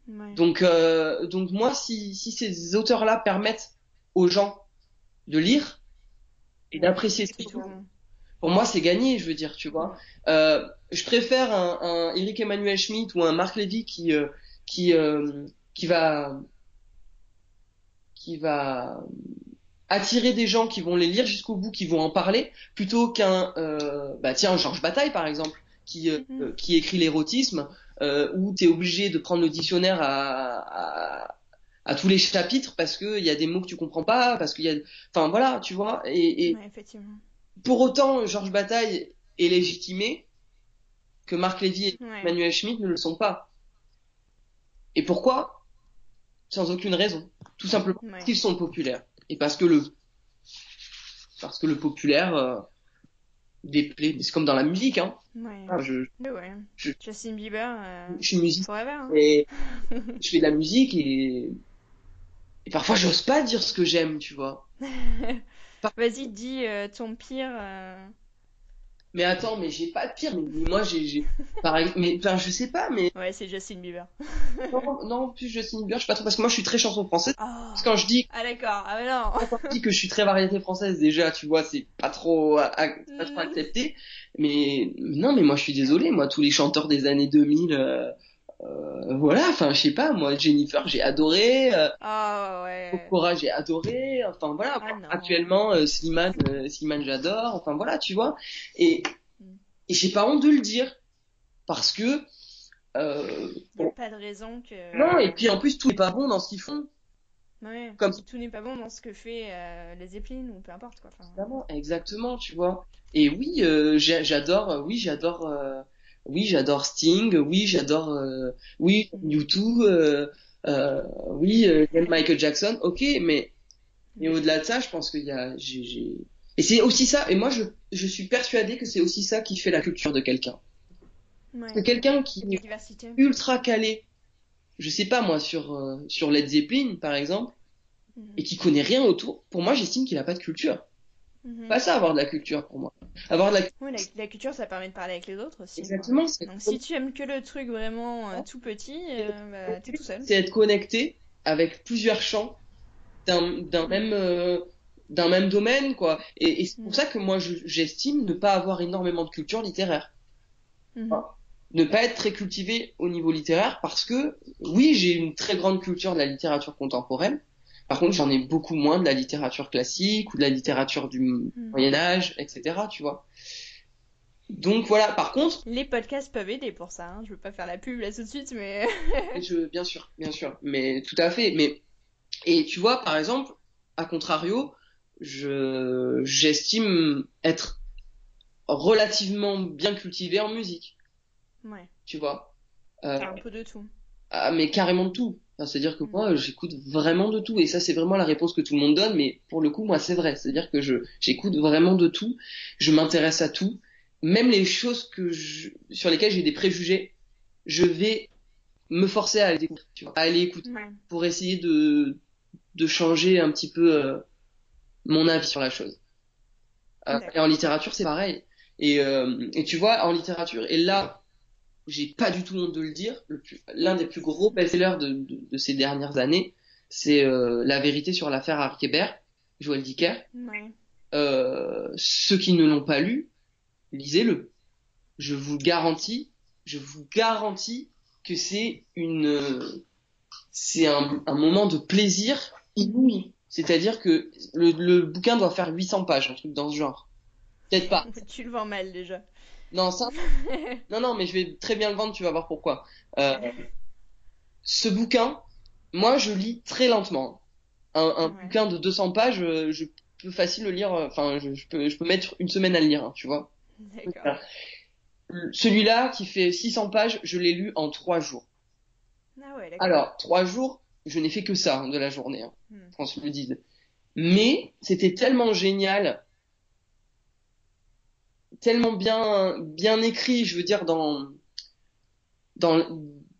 Ouais. Donc, euh, donc moi, si, si ces auteurs-là permettent aux gens de lire, et d'apprécier ce qu'il font, pour moi, c'est gagné, je veux dire, tu vois. Euh, je préfère un, un, Eric Emmanuel Schmitt ou un Marc Levy qui euh, qui euh, qui va qui va attirer des gens qui vont les lire jusqu'au bout, qui vont en parler, plutôt qu'un euh, bah tiens Georges Bataille par exemple, qui mm-hmm. qui écrit l'érotisme, où tu es obligé de prendre le dictionnaire à, à à tous les chapitres parce que il y a des mots que tu comprends pas parce qu'il y a enfin voilà tu vois et, et ouais, effectivement pour autant, Georges Bataille est légitimé que Marc Lévy et Emmanuel Schmitt ne le sont pas. Et pourquoi? Sans aucune raison. Tout simplement parce qu'ils sont populaires. Et parce que le parce que le populaire euh, déplaît. C'est comme dans la musique, hein. Ouais. je, je, Justin Bieber. Euh, je suis musicien. Forever, hein. Et (laughs) je fais de la musique et, et parfois j'ose pas dire ce que j'aime, tu vois. (laughs) (laughs) Vas-y, dis euh, ton pire. Euh. Mais attends, mais j'ai pas de pire. Mais moi, j'ai, pareil, mais enfin, je sais pas, mais. Ouais, c'est Justin Bieber. (laughs) non, non, plus Justin Bieber, je sais pas trop parce que moi, je suis très chanson française. Oh. Parce que quand je dis. Ah d'accord, ah mais non. Quand je dis que je suis très variété française, déjà, tu vois, c'est pas trop, pas trop mm. accepté. Mais non, mais moi, je suis désolé. Moi, tous les chanteurs des années 2000. Euh, voilà, enfin, je sais pas, moi, Jennifer, j'ai adoré. Euh, ah ouais. Cora, j'ai adoré. Enfin, voilà. Ah, actuellement, euh, Slimane, euh, Slimane, j'adore. Enfin, voilà, tu vois. Et, mm. et j'ai pas honte de le dire. Parce que. Euh, Il a pas de raison que. Non, et puis en plus, tout n'est pas bon dans ce qu'ils font. Ouais, Comme tout n'est pas bon dans ce que fait euh, les Zeppelin ou peu importe quoi. Enfin... Exactement, tu vois. Et oui, j'adore, oui, j'adore oui, j'adore Sting, oui, j'adore, euh, oui, YouTube, euh, euh, oui, euh, Michael Jackson, ok, mais, mais au-delà de ça, je pense qu'il y a, j'ai, et c'est aussi ça, et moi, je, je suis persuadé que c'est aussi ça qui fait la culture de quelqu'un. Ouais. Que quelqu'un qui est ultra calé, je sais pas moi, sur, euh, sur Led Zeppelin, par exemple, mhm. et qui connaît rien autour, pour moi, j'estime qu'il a pas de culture. Mhm. Pas ça, avoir de la culture pour moi. Avoir la... Oui, la, culture, ça permet de parler avec les autres aussi. Exactement. Donc si tu aimes que le truc vraiment euh, tout petit, euh, bah, t'es tout seul. C'est être connecté avec plusieurs champs d'un même euh, d'un même domaine, quoi. Et, c'est pour mhm. ça que moi, j'estime ne pas avoir énormément de culture littéraire. Mhm. ne pas être très cultivé au niveau littéraire parce que oui, j'ai une très grande culture de la littérature contemporaine, par contre, j'en ai beaucoup moins de la littérature classique ou de la littérature du hmm. Moyen Âge, etc. Tu vois. Donc voilà. Par contre, les podcasts peuvent aider pour ça. Hein. Je veux pas faire la pub là tout de suite, mais. (laughs) je, bien sûr, bien sûr, mais tout à fait. Mais et tu vois, par exemple, à contrario, je j'estime être relativement bien cultivé en musique. Ouais. Tu vois. Euh, un peu de tout. Ah, mais carrément de tout. C'est-à-dire que moi, j'écoute vraiment de tout, et ça, c'est vraiment la réponse que tout le monde donne, mais pour le coup, moi, c'est vrai. C'est-à-dire que je j'écoute vraiment de tout, je m'intéresse à tout, même les choses que je, sur lesquelles j'ai des préjugés, je vais me forcer à aller écouter, tu vois, à aller écouter, pour essayer de de changer un petit peu euh, mon avis sur la chose. Euh, et en littérature, c'est pareil. Et, euh, et tu vois, en littérature, et là, j'ai pas du tout honte de le dire, l'un des plus gros best-sellers de, de, de, ces dernières années, c'est euh, La vérité sur l'affaire Arkebert, Joël Dicker. Ouais. Euh, ceux qui ne l'ont pas lu, lisez-le. Je vous garantis, je vous garantis que c'est une, c'est un, un, moment de plaisir inouï. C'est-à-dire que le, le, bouquin doit faire 800 pages, un truc dans ce genre. Peut-être pas. (laughs) tu le vends mal déjà. Non, ça. (laughs) non, non, mais je vais très bien le vendre, tu vas voir pourquoi. Euh, ce bouquin, moi, je lis très lentement. Un, un bouquin de 200 pages, euh, je peux facile le lire. Euh, enfin, je, peux, je peux mettre une semaine à le lire, hein, tu vois. Celui-là, qui fait 600 pages, je l'ai lu en 3 jours. Ah ouais, Alors, 3 jours, je n'ai fait que ça hein, de la journée, hein, hmm. le dise. Mais c'était tellement génial tellement bien bien écrit, je veux dire dans dans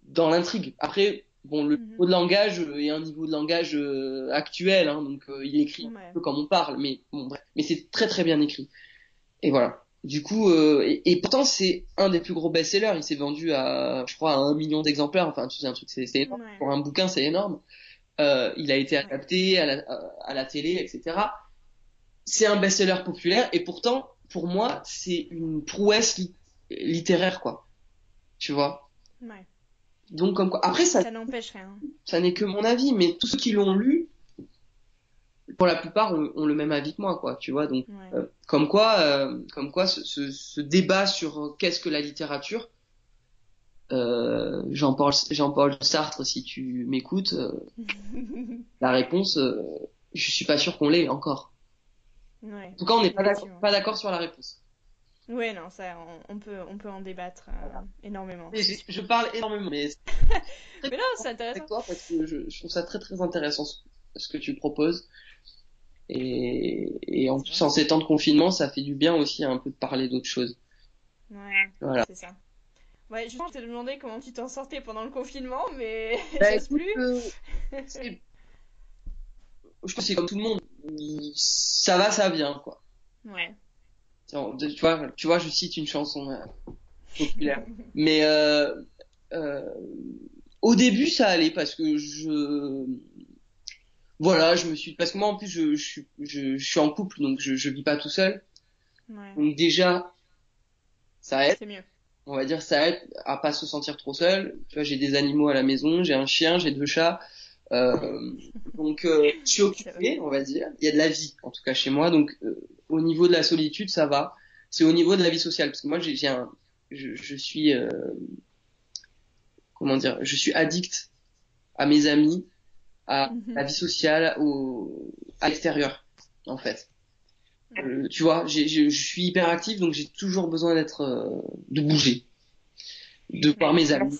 dans l'intrigue. Après, bon, le mhm. niveau de langage est un niveau de langage euh, actuel, hein, donc euh, il écrit un peu comme on parle, mais bon, bref. Mais c'est très très bien écrit. Et voilà. Du coup, euh, et, pourtant c'est un des plus gros best-sellers. Il s'est vendu à, je crois, à un million d'exemplaires. Enfin, tu sais, un truc, c'est énorme. Pour un bouquin, c'est énorme. il a été adapté à la, à la télé, etc. c'est un best-seller populaire et pourtant, pour moi, c'est une prouesse littéraire, quoi. Tu vois? Ouais. Donc, comme quoi. Après, ça, Ça n'empêche rien. ça n'est que mon avis, mais tous ceux qui l'ont lu, pour la plupart, ont, ont le même avis que moi, quoi. Tu vois? Donc, Ouais. euh, comme quoi, euh, comme quoi, ce, ce, ce débat sur qu'est-ce que la littérature, euh, Jean-Paul Jean-Paul Sartre, si tu m'écoutes, (laughs) la réponse, je suis pas sûr qu'on l'ait encore. Ouais. En tout cas, on n'est pas d'accord sur la réponse. Ouais, non, ça, on, on peut, on peut en débattre euh, énormément. Et je, je parle énormément, mais (laughs) Mais non, c'est intéressant. toi parce que je, je trouve ça très très intéressant ce, que tu proposes. Et, et en plus, en ces temps de confinement, ça fait du bien aussi un peu de parler d'autres choses. Ouais, Voilà. c'est ça. Ouais, justement, je t'ai demandé comment tu t'en sortais pendant le confinement, mais Bah, (laughs) écoute, plus. euh, (laughs) je pense que c'est comme tout le monde. Il- Ça va, ça vient, quoi. Ouais. Tiens, Tu vois, tu vois, je cite une chanson euh, populaire. Mais euh, euh, au début, ça allait parce que je, voilà, je me suis, parce que moi en plus, je, je suis, je, je suis en couple, donc je, je vis pas tout seul. Ouais. Donc déjà, ça aide. C'est mieux. On va dire, ça aide à pas se sentir trop seul. Tu vois, j'ai des animaux à la maison, j'ai un chien, j'ai deux chats. Euh, donc, euh, je suis occupé, on va dire. Il y a de la vie, en tout cas chez moi. Donc, euh, au niveau de la solitude, ça va. C'est au niveau de la vie sociale, parce que moi, j'ai j'ai un, je, je suis, euh, comment dire, je suis addict à mes amis, à Mhm. la vie sociale, au, à l'extérieur, en fait. Euh, tu vois, je suis hyper actif, donc j'ai toujours besoin d'être, euh, de bouger, de voir mes amis,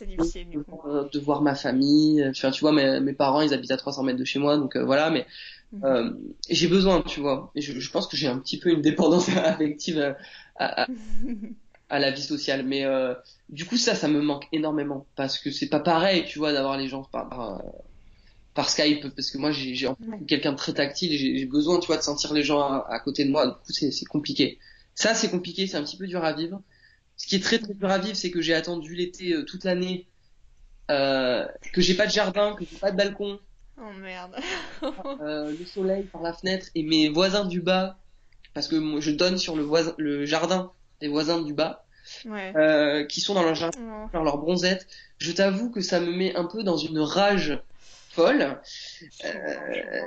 de voir, euh, de voir ma famille. Enfin, tu vois, mes, mes parents, ils habitent à 300 mètres de chez moi, donc euh, voilà. Mais Mhm. euh, j'ai besoin, tu vois. Et je, je pense que j'ai un petit peu une dépendance (laughs) affective à, à, à- à la vie sociale. Mais euh, du coup, ça, ça me manque énormément parce que c'est pas pareil, tu vois, d'avoir les gens par, par, par Skype, parce que moi, j'ai quelqu'un de très tactile. et J'ai j'ai besoin, tu vois, de sentir les gens à, à côté de moi. Du coup, c'est c'est compliqué. Ça, c'est compliqué, c'est un petit peu dur à vivre. Ce qui est très très dur à vivre, c'est que j'ai attendu l'été euh, toute l'année, euh, que j'ai pas de jardin, que j'ai pas de balcon, Oh merde. euh, le soleil par la fenêtre et mes voisins du bas, parce que moi, je donne sur le voisin, le jardin des voisins du bas, Ouais. qui sont dans leur jardin, Oh. dans leur bronzette. Je t'avoue que ça me met un peu dans une rage folle, euh,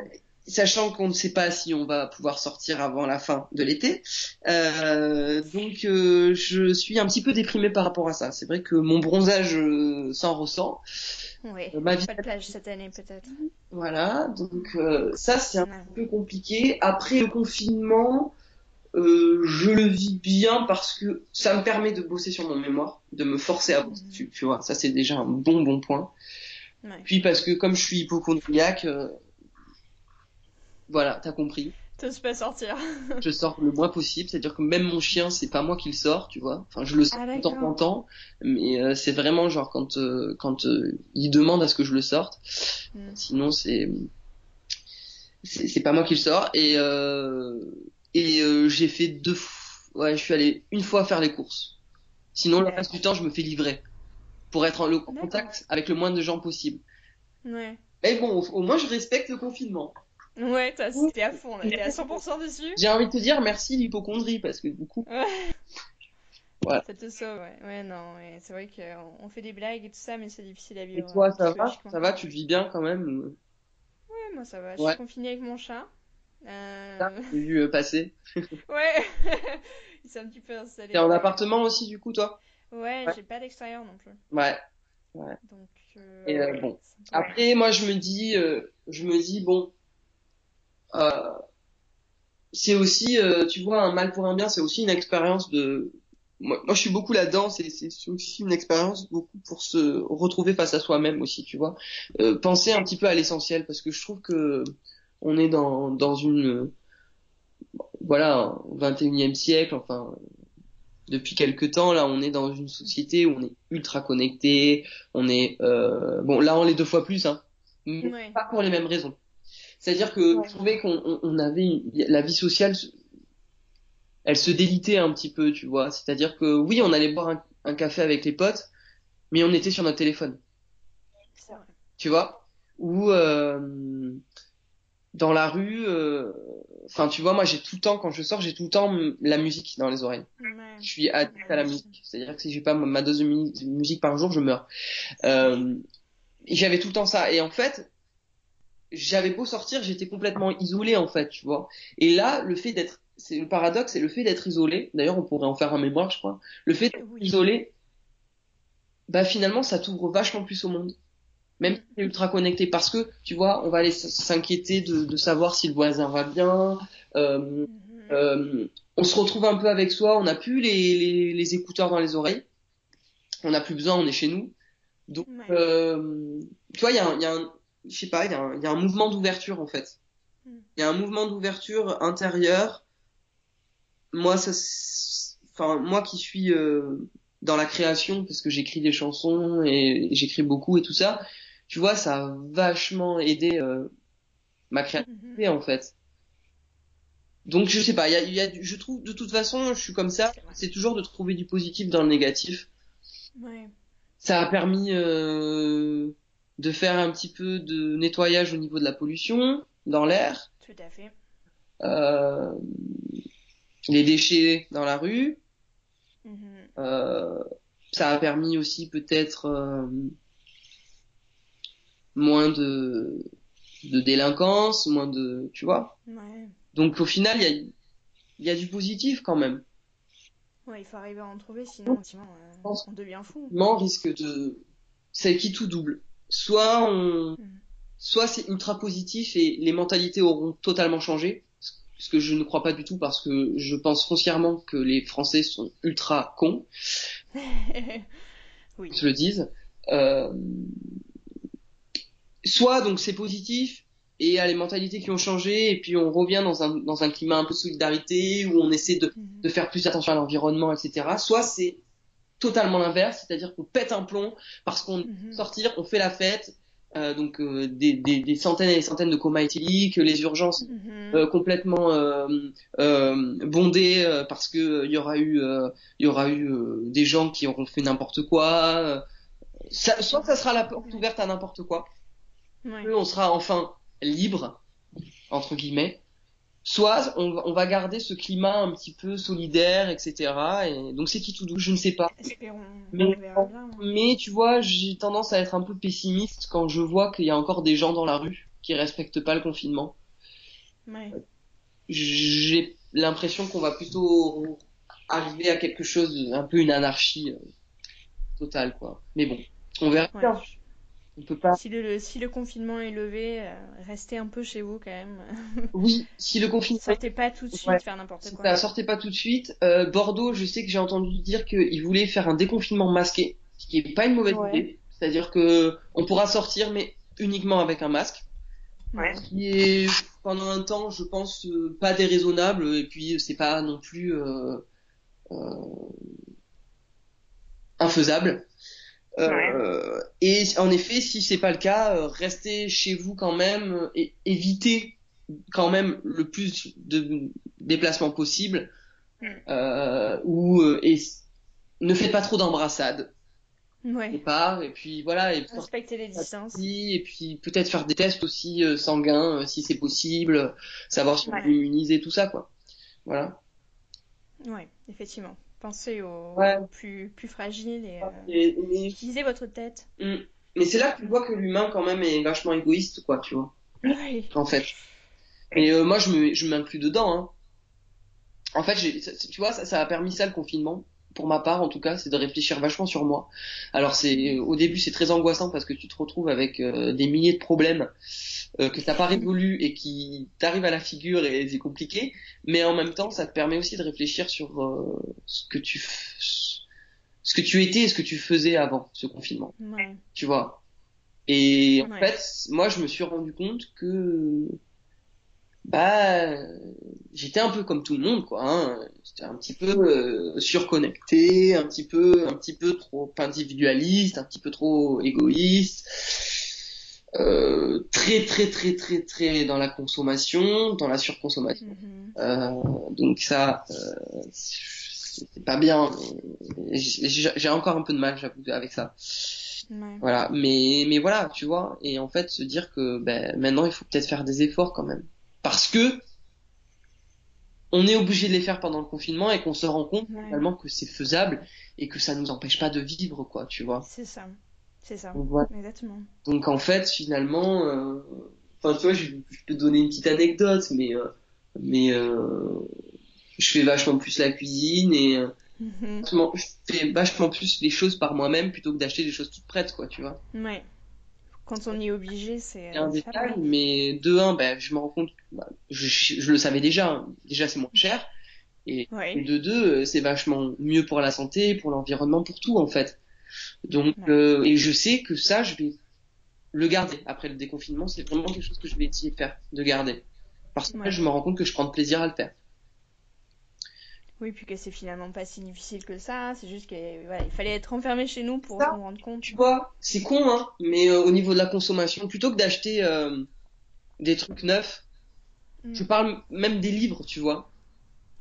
sachant qu'on ne sait pas si on va pouvoir sortir avant la fin de l'été. Euh, donc euh, je suis un petit peu déprimé par rapport à ça. C'est vrai que mon bronzage euh, s'en ressent. Ouais. Euh, ma vie, Pas de plage cette année, peut-être. voilà. Donc euh, ça c'est un Ouais. peu compliqué. Après le confinement, euh, je le vis bien parce que ça me permet de bosser sur mon mémoire, de me forcer à bosser dessus. Tu vois, ça c'est déjà un bon bon point. Ouais. Puis parce que comme je suis hypochondriaque, euh, voilà, t'as compris. T'oses pas sortir. Je sors le moins possible, c'est-à-dire que même mon chien, c'est pas moi qui le sors, tu vois. Enfin, je le sors Ah, de temps en temps, mais euh, c'est vraiment genre quand euh, quand euh, il demande à ce que je le sorte. Mm. Sinon, c'est c'est pas moi qui le sors et et j'ai fait deux f- ouais, je suis allé une fois faire les courses. Sinon, le reste du temps, je me fais livrer pour être en, en contact avec le moins de gens possible. Ouais. Mais bon, au, au moins, je respecte le confinement. Ouais, t'as- t'es à fond là. T'es à 100% dessus? J'ai envie de te dire merci l'hypochondrie parce que du coup, Voilà. Ça te sauve, ouais. Ouais, non, ouais. C'est vrai qu'on on fait des blagues et tout ça, mais c'est difficile à et vivre. toi, euh, ça va, ça va, tu vis bien quand même. ou- Ouais, moi ça va. Je Ouais. suis confinée avec mon chat. Euh, Ça, J'ai vu euh, passer. (laughs) Ouais. (laughs) Il s'est un petit peu installé. T'es en appartement aussi du coup, toi? Ouais, Ouais. j'ai pas d'extérieur non plus. Ouais. Donc. euh, Et, euh, ouais, bon. Après, moi, je me dis, euh, je me dis bon, c'est aussi, euh, tu vois, un mal pour un bien, c'est aussi une expérience de. Moi, moi, je suis beaucoup là-dedans. C'est aussi une expérience beaucoup pour se retrouver face à soi-même aussi, tu vois. Euh, penser un petit peu à l'essentiel, parce que je trouve que on est dans dans une voilà, au 21e siècle, enfin, depuis quelque temps, là, on est dans une société où on est ultra connecté, on est, euh, bon, là, on l'est deux fois plus, hein, mais Ouais. pas pour les mêmes raisons. C'est-à-dire que Ouais. je trouvais qu'on on- avait une- la vie sociale, elle se délitait un petit peu, tu vois. C'est-à-dire que oui, on allait boire un, un café avec les potes, mais on était sur notre téléphone vrai. tu vois? Ou euh, dans la rue, euh, enfin tu vois, moi j'ai tout le temps quand je sors, j'ai tout le temps la musique dans les oreilles. Je suis addict à la musique, c'est-à-dire que si j'ai pas ma dose de musique par jour, je meurs. Euh, j'avais tout le temps ça, et en fait, j'avais beau sortir, j'étais complètement isolé en fait, tu vois. Et là, le fait d'être, c'est le paradoxe, c'est le fait d'être isolé. D'ailleurs, on pourrait en faire un mémoire, je crois. Le fait d'être isolé, bah finalement, ça t'ouvre vachement plus au monde même si t'es ultra connecté, parce que tu vois, on va aller s'inquiéter de, de, savoir si le voisin va bien. Euh, mm-hmm. euh, on se retrouve un peu avec soi, on n'a plus les, les, les, écouteurs dans les oreilles, on n'a plus besoin, on est chez nous. Donc, euh, tu vois, il y a, y a un, je sais pas, il y, y, a un mouvement d'ouverture en fait. Mm. Il y a un mouvement d'ouverture intérieur. Moi, ça, enfin, moi qui suis euh, dans la création parce que j'écris des chansons et j'écris beaucoup et tout ça, tu vois, ça a vachement aidé euh, ma créativité en fait. Donc je sais pas, y a, y a, je trouve de toute façon, je suis comme ça, c'est toujours de trouver du positif dans le négatif. Ouais. Ça a permis euh, de faire un petit peu de nettoyage au niveau de la pollution dans l'air. Tout à fait. Euh, les déchets dans la rue. Mm-hmm. Euh, ça a permis aussi peut-être euh, moins de, de délinquance, moins de, tu vois. Ouais. Donc au final, il y a, il y a du positif quand même. Ouais, il faut arriver à en trouver, sinon, sinon euh, on devient fou. Non, risque de, c'est qui tout double. Soit on, mm. soit c'est ultra positif et les mentalités auront totalement changé, ce que je ne crois pas du tout parce que je pense foncièrement que les Français sont ultra cons. (laughs) oui. Je le dise. Euh, soit donc c'est positif et il y a les mentalités qui ont changé et puis on revient dans un, dans un climat un peu de solidarité où on essaie de, mhm. de faire plus attention à l'environnement, etc. Soit c'est totalement l'inverse, c'est-à-dire qu'on pète un plomb parce qu'on mm sortir, on fait la fête, euh, donc euh, des, des, des, centaines et des centaines de comas éthyliques, les urgences mhm. euh, complètement euh, euh, bondées parce que il y aura eu il y aura eu des gens qui auront fait n'importe quoi. Ça, soit ça sera la porte ouverte à n'importe quoi, Ouais. on sera enfin libre, entre guillemets. Soit on, on, va garder ce climat un petit peu solidaire, etc. Et donc c'est qui tout doux, je ne sais pas. mais, mais tu vois, j'ai tendance à être un peu pessimiste quand je vois qu'il y a encore des gens dans la rue qui respectent pas le confinement. Ouais. J'ai l'impression qu'on va plutôt arriver à quelque chose, un peu une anarchie euh, totale, quoi. Mais bon, on verra. Ouais. Si le, si le confinement est levé, euh, restez un peu chez vous quand même. (laughs) oui, si le confinement. Sortez pas tout de suite faire n'importe quoi. sortez pas tout de suite. Euh, Bordeaux, je sais que j'ai entendu dire qu'ils voulaient faire un déconfinement masqué, ce qui est pas une mauvaise idée. C'est-à-dire que on pourra sortir, mais uniquement avec un masque. Ouais. Ce qui est pendant un temps, je pense, euh, pas déraisonnable, et puis c'est pas non plus euh, infaisable. Euh, et en effet, si c'est pas le cas, euh, restez chez vous quand même et évitez quand même le plus de déplacements possible. Mm. Euh, ou et ne faites pas trop d'embrassades. Ouais. Et puis voilà. Et les distances. Et puis peut-être faire des tests aussi euh, sanguins si c'est possible, savoir si on est immunisé, tout ça quoi. Voilà. Ouais, effectivement. Pensez aux, plus, plus fragiles et, euh, utilisez votre tête. Mm. Mais c'est là que tu vois que l'humain quand même est vachement égoïste, quoi, tu vois. Oui. En fait. Et euh, moi, je me, je m'inclus dedans. Hein. En fait, tu vois, ça, ça a permis ça le confinement pour ma part en tout cas, c'est de réfléchir vachement sur moi. Alors c'est au début c'est très angoissant parce que tu te retrouves avec euh, des milliers de problèmes euh, que t'as pas résolu et qui t'arrivent à la figure et c'est compliqué, mais en même temps ça te permet aussi de réfléchir sur euh, ce que tu ce que tu étais et ce que tu faisais avant ce confinement. Ouais. Tu vois? Et en fait, moi je me suis rendu compte que bah j'étais un peu comme tout le monde quoi hein. j'étais un petit peu euh, surconnecté un petit peu un petit peu trop individualiste un petit peu trop égoïste euh, très très très très très dans la consommation, dans la surconsommation. Euh, donc ça, euh, c'est pas bien. J'ai encore un peu de mal, j'avoue, avec ça. Ouais. Voilà, mais mais voilà, tu vois, et en fait se dire que ben, maintenant il faut peut-être faire des efforts quand même, parce que on est obligé de les faire pendant le confinement et qu'on se rend compte Ouais. finalement que c'est faisable et que ça nous empêche pas de vivre, quoi, tu vois. C'est ça. C'est ça. Voilà. Exactement. Donc en fait, finalement, euh, enfin tu vois, je, je peux te donner une petite anecdote, mais euh, mais euh, je fais vachement plus la cuisine et vachement- je fais vachement plus les choses par moi-même plutôt que d'acheter des choses toutes prêtes, quoi, tu vois. Ouais. Quand on y est obligé, c'est un détail, mais de un, ben, je me rends compte, bah, je, je- je le savais déjà, hein. déjà c'est moins cher, et, et de deux, c'est vachement mieux pour la santé, pour l'environnement, pour tout en fait. Donc, euh, et je sais que ça, je vais le garder après le déconfinement, c'est vraiment quelque chose que je vais essayer de faire, de garder. Parce que Ouais. je me rends compte que je prends de plaisir à le faire. Oui, puis que c'est finalement pas si difficile que ça. C'est juste que voilà, il fallait être enfermé chez nous pour s'en rendre compte. Tu vois, c'est con, hein, mais euh, au niveau de la consommation, plutôt que d'acheter euh, des trucs neufs, Mm. je parle même des livres, tu vois.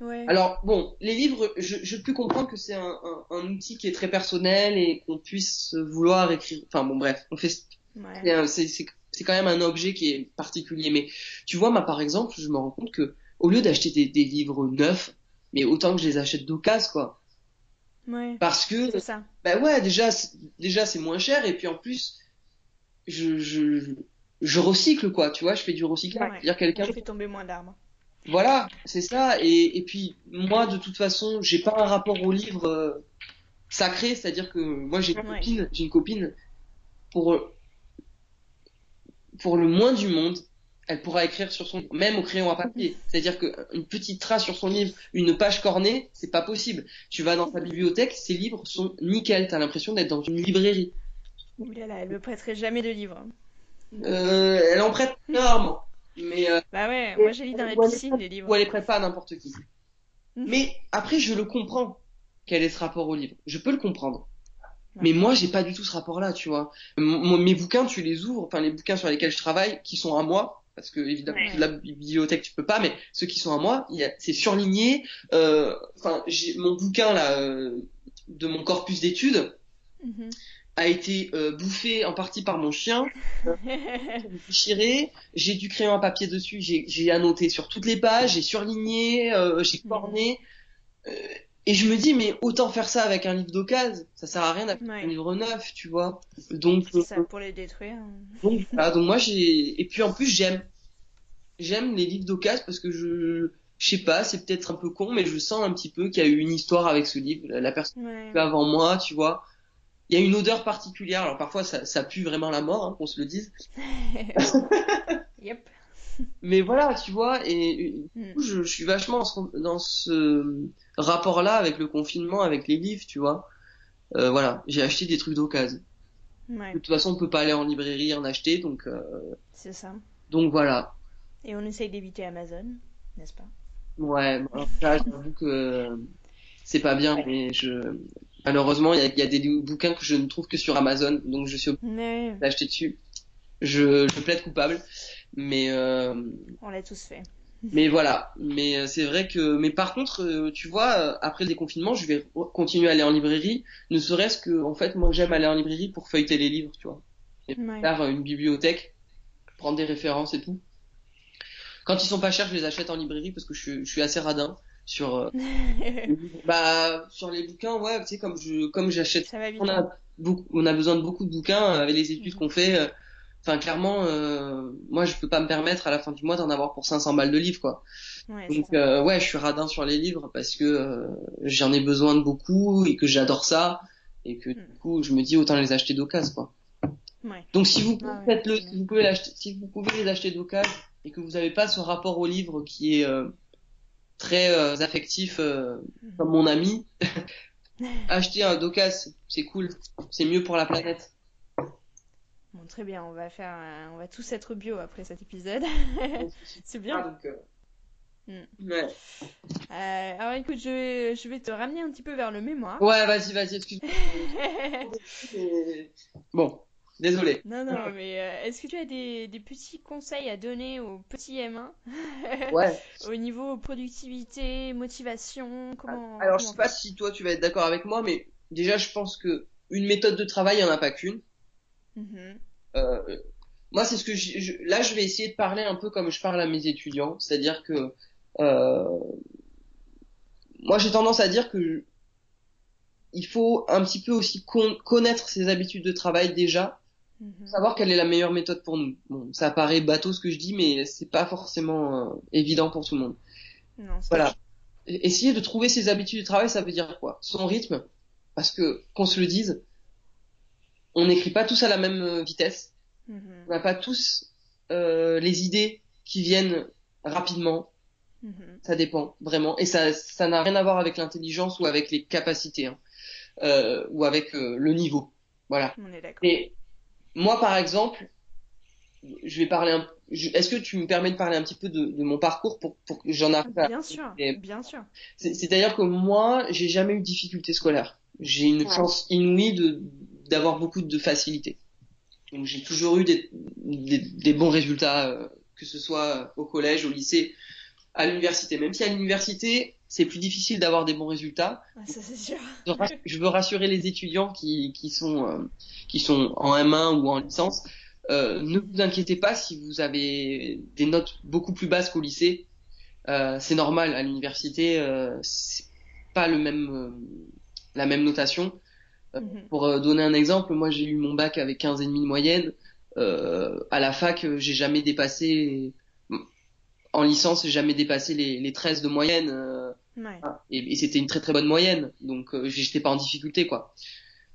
Ouais. Alors bon, les livres, je, je peux comprendre que c'est un, un, un outil qui est très personnel et qu'on puisse vouloir écrire. Enfin bon, bref, on fait. Ouais. C'est quand même un objet qui est particulier. Mais tu vois, moi par exemple, je me rends compte que au lieu d'acheter des, des livres neufs, mais autant que je les achète d'occasion, quoi. Ouais. Parce que C'est ça. bah ouais, déjà c'est- déjà c'est moins cher et puis en plus je je je, je recycle quoi, tu vois, je fais du recyclage. Ouais. C'est-à-dire quelqu'un tomber moins d'arbres. Voilà, c'est ça. Et, et puis moi, de toute façon, j'ai pas un rapport au livre euh, sacré, c'est-à-dire que moi j'ai une Ouais. copine, j'ai une copine pour pour le moins du monde, elle pourra écrire sur son même au crayon à papier. C'est-à-dire que une petite trace sur son livre, une page cornée, c'est pas possible. Tu vas dans ta bibliothèque, ces livres sont nickel. T'as l'impression d'être dans une librairie. Ouh là là, elle me prêterait jamais de livres. Euh, elle en prête énormément, mais euh, Bah ouais, moi j'ai lu dans la piscine les livres. ou elle les prête pas à n'importe qui. Mhm. Mais après, je le comprends quel est ce rapport au livre. Je peux le comprendre. Ouais. Mais moi, j'ai pas du tout ce rapport-là, tu vois. M- mes bouquins, tu les ouvres, enfin les bouquins sur lesquels je travaille, qui sont à moi, parce que évidemment Ouais. la bibliothèque tu peux pas, mais ceux qui sont à moi, il y a- c'est surligné. euh, Enfin, j'ai mon bouquin là euh, de mon corpus d'études Mhm. A été euh, bouffé en partie par mon chien, déchiré. J'ai du crayon à papier dessus, j'ai annoté sur toutes les pages, j'ai surligné, euh, j'ai corné. Euh, et je me dis, mais autant faire ça avec un livre d'occasion, ça sert à rien d'acheter Ouais. un livre neuf, tu vois. Donc, ça, euh, pour les détruire. donc, voilà. donc moi j'ai, et puis en plus j'aime, j'aime les livres d'occasion parce que je, je sais pas, c'est peut-être un peu con, mais je sens un petit peu qu'il y a eu une histoire avec ce livre, la la personne Ouais. avant moi, tu vois. Il y a une odeur particulière, alors parfois ça, ça pue vraiment la mort, hein, qu'on se le dise. (laughs) Yep. Mais voilà, tu vois, et, Mm. coup, je, je suis vachement dans ce, dans ce rapport-là avec le confinement, avec les livres, tu vois. Euh, voilà, j'ai acheté des trucs d'occasion. Ouais, De toute façon, on peut pas aller en librairie en acheter, donc euh, c'est ça. donc voilà. Et on essaye d'éviter Amazon, n'est-ce pas? Ouais, bon, alors ça, j'avoue que c'est pas bien, mais je malheureusement, il y a, il y a des bouquins que je ne trouve que sur Amazon, donc je suis obligé d'acheter dessus. Je, je plaide coupable, mais euh, on l'a tous fait. (laughs) Mais voilà, mais euh, c'est vrai que, mais par contre, euh, tu vois, euh, après le déconfinement, je vais continuer à aller en librairie, ne serait-ce que, en fait, moi j'aime aller en librairie pour feuilleter les livres, tu vois, et Ouais. faire une bibliothèque, prendre des références et tout. Quand ils sont pas chers, je les achète en librairie parce que je, je suis assez radin sur, euh, (laughs) bah, sur les bouquins, ouais, tu sais, comme je, comme j'achète, on hein. a beaucoup, on a besoin de beaucoup de bouquins euh, avec les études Mhm. qu'on fait. euh, Enfin, clairement, euh, moi, je peux pas me permettre à la fin du mois d'en avoir pour 500 balles de livres, quoi. Ouais, Donc euh, ouais, je suis radin sur les livres parce que euh, j'en ai besoin de beaucoup et que j'adore ça et que du Mm. coup je me dis autant les acheter d'occasion quoi. Ouais. Donc si vous Ah ouais, faites le, si vous pouvez l'acheter, si vous pouvez les acheter d'occasion et que vous n'avez pas ce rapport au livre qui est euh, très euh, affectif euh, comme mon ami, (laughs) acheter un d'occasion, c'est cool, c'est mieux pour la planète. Bon, très bien, on va faire, un- on va tous être bio après cet épisode. (laughs) c'est bien. Ah, donc, euh, Mm. ouais. Euh, alors écoute, je vais, je vais te ramener un petit peu vers le mémoire. Ouais, vas-y, vas-y, excuse-moi. (laughs) Bon, désolé. Non, non, (laughs) mais euh, est-ce que tu as des, des petits conseils à donner aux petits M1 (laughs) Ouais. au niveau productivité, motivation, comment, Alors, je sais pas si toi tu vas être d'accord avec moi, mais déjà, je pense que une méthode de travail, il n'y en a pas qu'une. Mhm. Euh, moi, c'est ce que je, là, je vais essayer de parler un peu comme je parle à mes étudiants, c'est-à-dire que euh, moi, j'ai tendance à dire que il faut un petit peu aussi connaître ses habitudes de travail déjà, mhm. savoir quelle est la meilleure méthode pour nous. Bon, ça paraît bateau ce que je dis, mais c'est pas forcément euh, évident pour tout le monde. Non, voilà. Essayer de trouver ses habitudes de travail, ça veut dire quoi? Son rythme, parce que qu'on se le dise, on n'écrit pas tous à la même euh, vitesse. Mhm. On n'a pas tous euh, les idées qui viennent rapidement. Mhm. Ça dépend vraiment, et ça ça n'a rien à voir avec l'intelligence ou avec les capacités hein. euh, ou avec euh, le niveau. Voilà. On est et moi, par exemple, je vais parler un. Est-ce que tu me permets de parler un petit peu de, de mon parcours pour, pour que j'en arrive à... Bien sûr, bien sûr. C'est-à-dire que moi, j'ai jamais eu de difficultés scolaires. J'ai une chance inouïe de d'avoir beaucoup de facilité. Donc j'ai toujours eu des, des, bons résultats, euh, que ce soit au collège, au lycée, à l'université. Même si à l'université, c'est plus difficile d'avoir des bons résultats. ça c'est sûr. Je veux rassurer les étudiants qui, qui sont euh, qui sont en M1 ou en licence. Euh, ne vous inquiétez pas si vous avez des notes beaucoup plus basses qu'au lycée. Euh, c'est normal à l'université, euh, c'est pas le même la même notation. Euh, mhm. Pour euh, donner un exemple, moi j'ai eu mon bac avec 15 et demi de moyenne. Euh, à la fac, j'ai jamais dépassé en licence, j'ai jamais dépassé les, les 13 de moyenne. Ouais. Et, et c'était une très très bonne moyenne, donc euh, j'étais pas en difficulté quoi.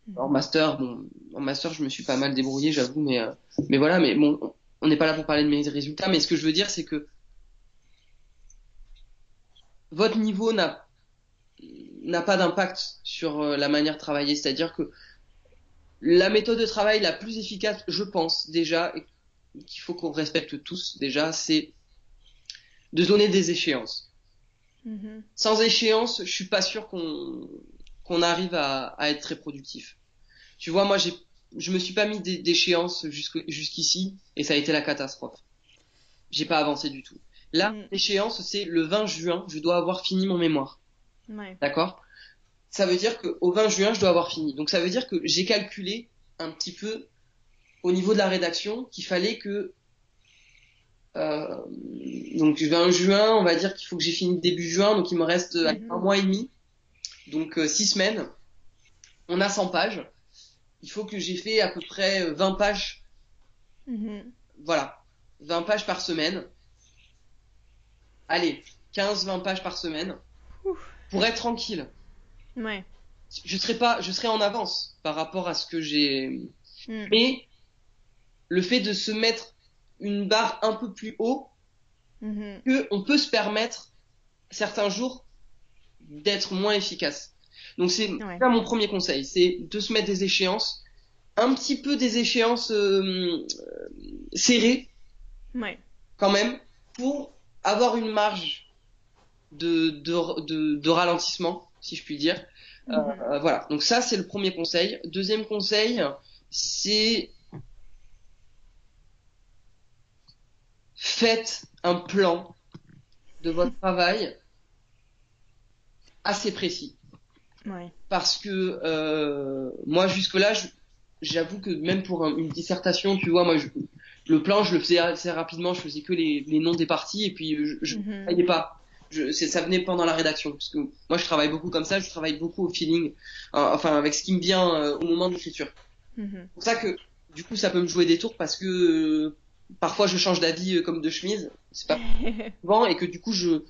Mhm. En master, bon, en master, je me suis pas mal débrouillé, j'avoue, mais mais voilà, mais bon, on n'est pas là pour parler de mes résultats, mais ce que je veux dire, c'est que votre niveau n'a n'a pas d'impact sur euh, la manière de travailler. C'est-à-dire que la méthode de travail la plus efficace, je pense déjà, qu'il faut qu'on respecte tous déjà, c'est de donner des échéances. Mm-hmm. Sans échéance, je suis pas sûr qu'on qu'on arrive à, à, être très productif. Tu vois, moi, j'ai, je me suis pas mis d'échéance jusqu'ici et ça a été la catastrophe. J'ai pas avancé du tout. Là, mm. l'échéance, c'est le 20 juin, je dois avoir fini mon mémoire. D'accord? Ça veut dire qu'au 20 juin, je dois avoir fini. Donc ça veut dire que j'ai calculé un petit peu au niveau de la rédaction qu'il fallait que euh, donc 20 juin, on va dire qu'il faut que j'ai fini début juin, donc il me reste mhm. un mois et demi, donc euh, six semaines. On a 100 pages. Il faut que j'ai fait à peu près 20 pages. Mhm. Voilà, 20 pages par semaine. Allez, 15-20 pages par semaine pour être tranquille. Ouais. Je serais pas, je serais en avance par rapport à ce que j'ai. Hmm. Mais le fait de se mettre une barre un peu plus haut, mm-hmm. que on peut se permettre certains jours d'être moins efficace. Donc c'est ça mon premier conseil, c'est de se mettre des échéances, un petit peu des échéances euh, serrées, ouais. quand même, pour avoir une marge de, de, de, ralentissement, si je puis dire. Euh, mhm. voilà, donc ça c'est le premier conseil. Deuxième conseil, c'est faites un plan de votre (laughs) travail assez précis. Ouais. Parce que euh, moi jusque-là, j'avoue que même pour une dissertation, tu vois, moi je, le plan je le faisais assez rapidement, je faisais que les, les noms des parties et puis je ne mhm. pas je, ça venait pendant la rédaction parce que moi je travaille beaucoup comme ça je travaille beaucoup au feeling euh, enfin avec ce qui me vient euh, au moment de l'écriture mm-hmm. c'est pour ça que du coup ça peut me jouer des tours parce que euh, parfois je change d'avis comme de chemise c'est pas (laughs) souvent et que du coup je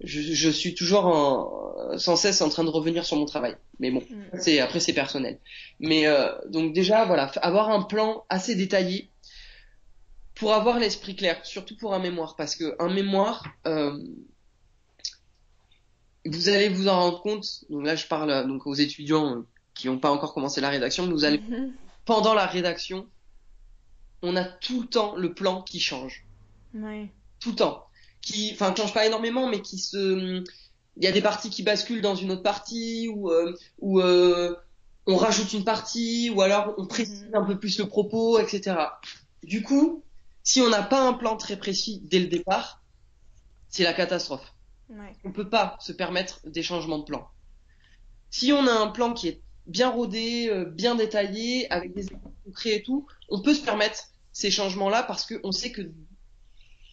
je, je suis toujours en, sans cesse en train de revenir sur mon travail mais bon mm. c'est après c'est personnel mais donc déjà voilà avoir un plan assez détaillé pour avoir l'esprit clair, surtout pour un mémoire, parce que un mémoire, euh, vous allez vous en rendre compte. Donc là, je parle euh, donc aux étudiants euh, qui n'ont pas encore commencé la rédaction. Vous allez mhm. pendant la rédaction, on a tout le temps le plan qui change. Ouais. Tout le temps. Qui, enfin, change pas énormément, mais qui se, il y a des parties qui basculent dans une autre partie ou euh, ou euh, on rajoute une partie ou alors on précise mhm. un peu plus le propos, etc. Du coup, si on n'a pas un plan très précis dès le départ, c'est la catastrophe. Ouais. On peut pas se permettre des changements de plan. Si on a un plan qui est bien rodé, euh, bien détaillé, avec des concret et tout, on peut se permettre ces changements-là parce qu'on sait que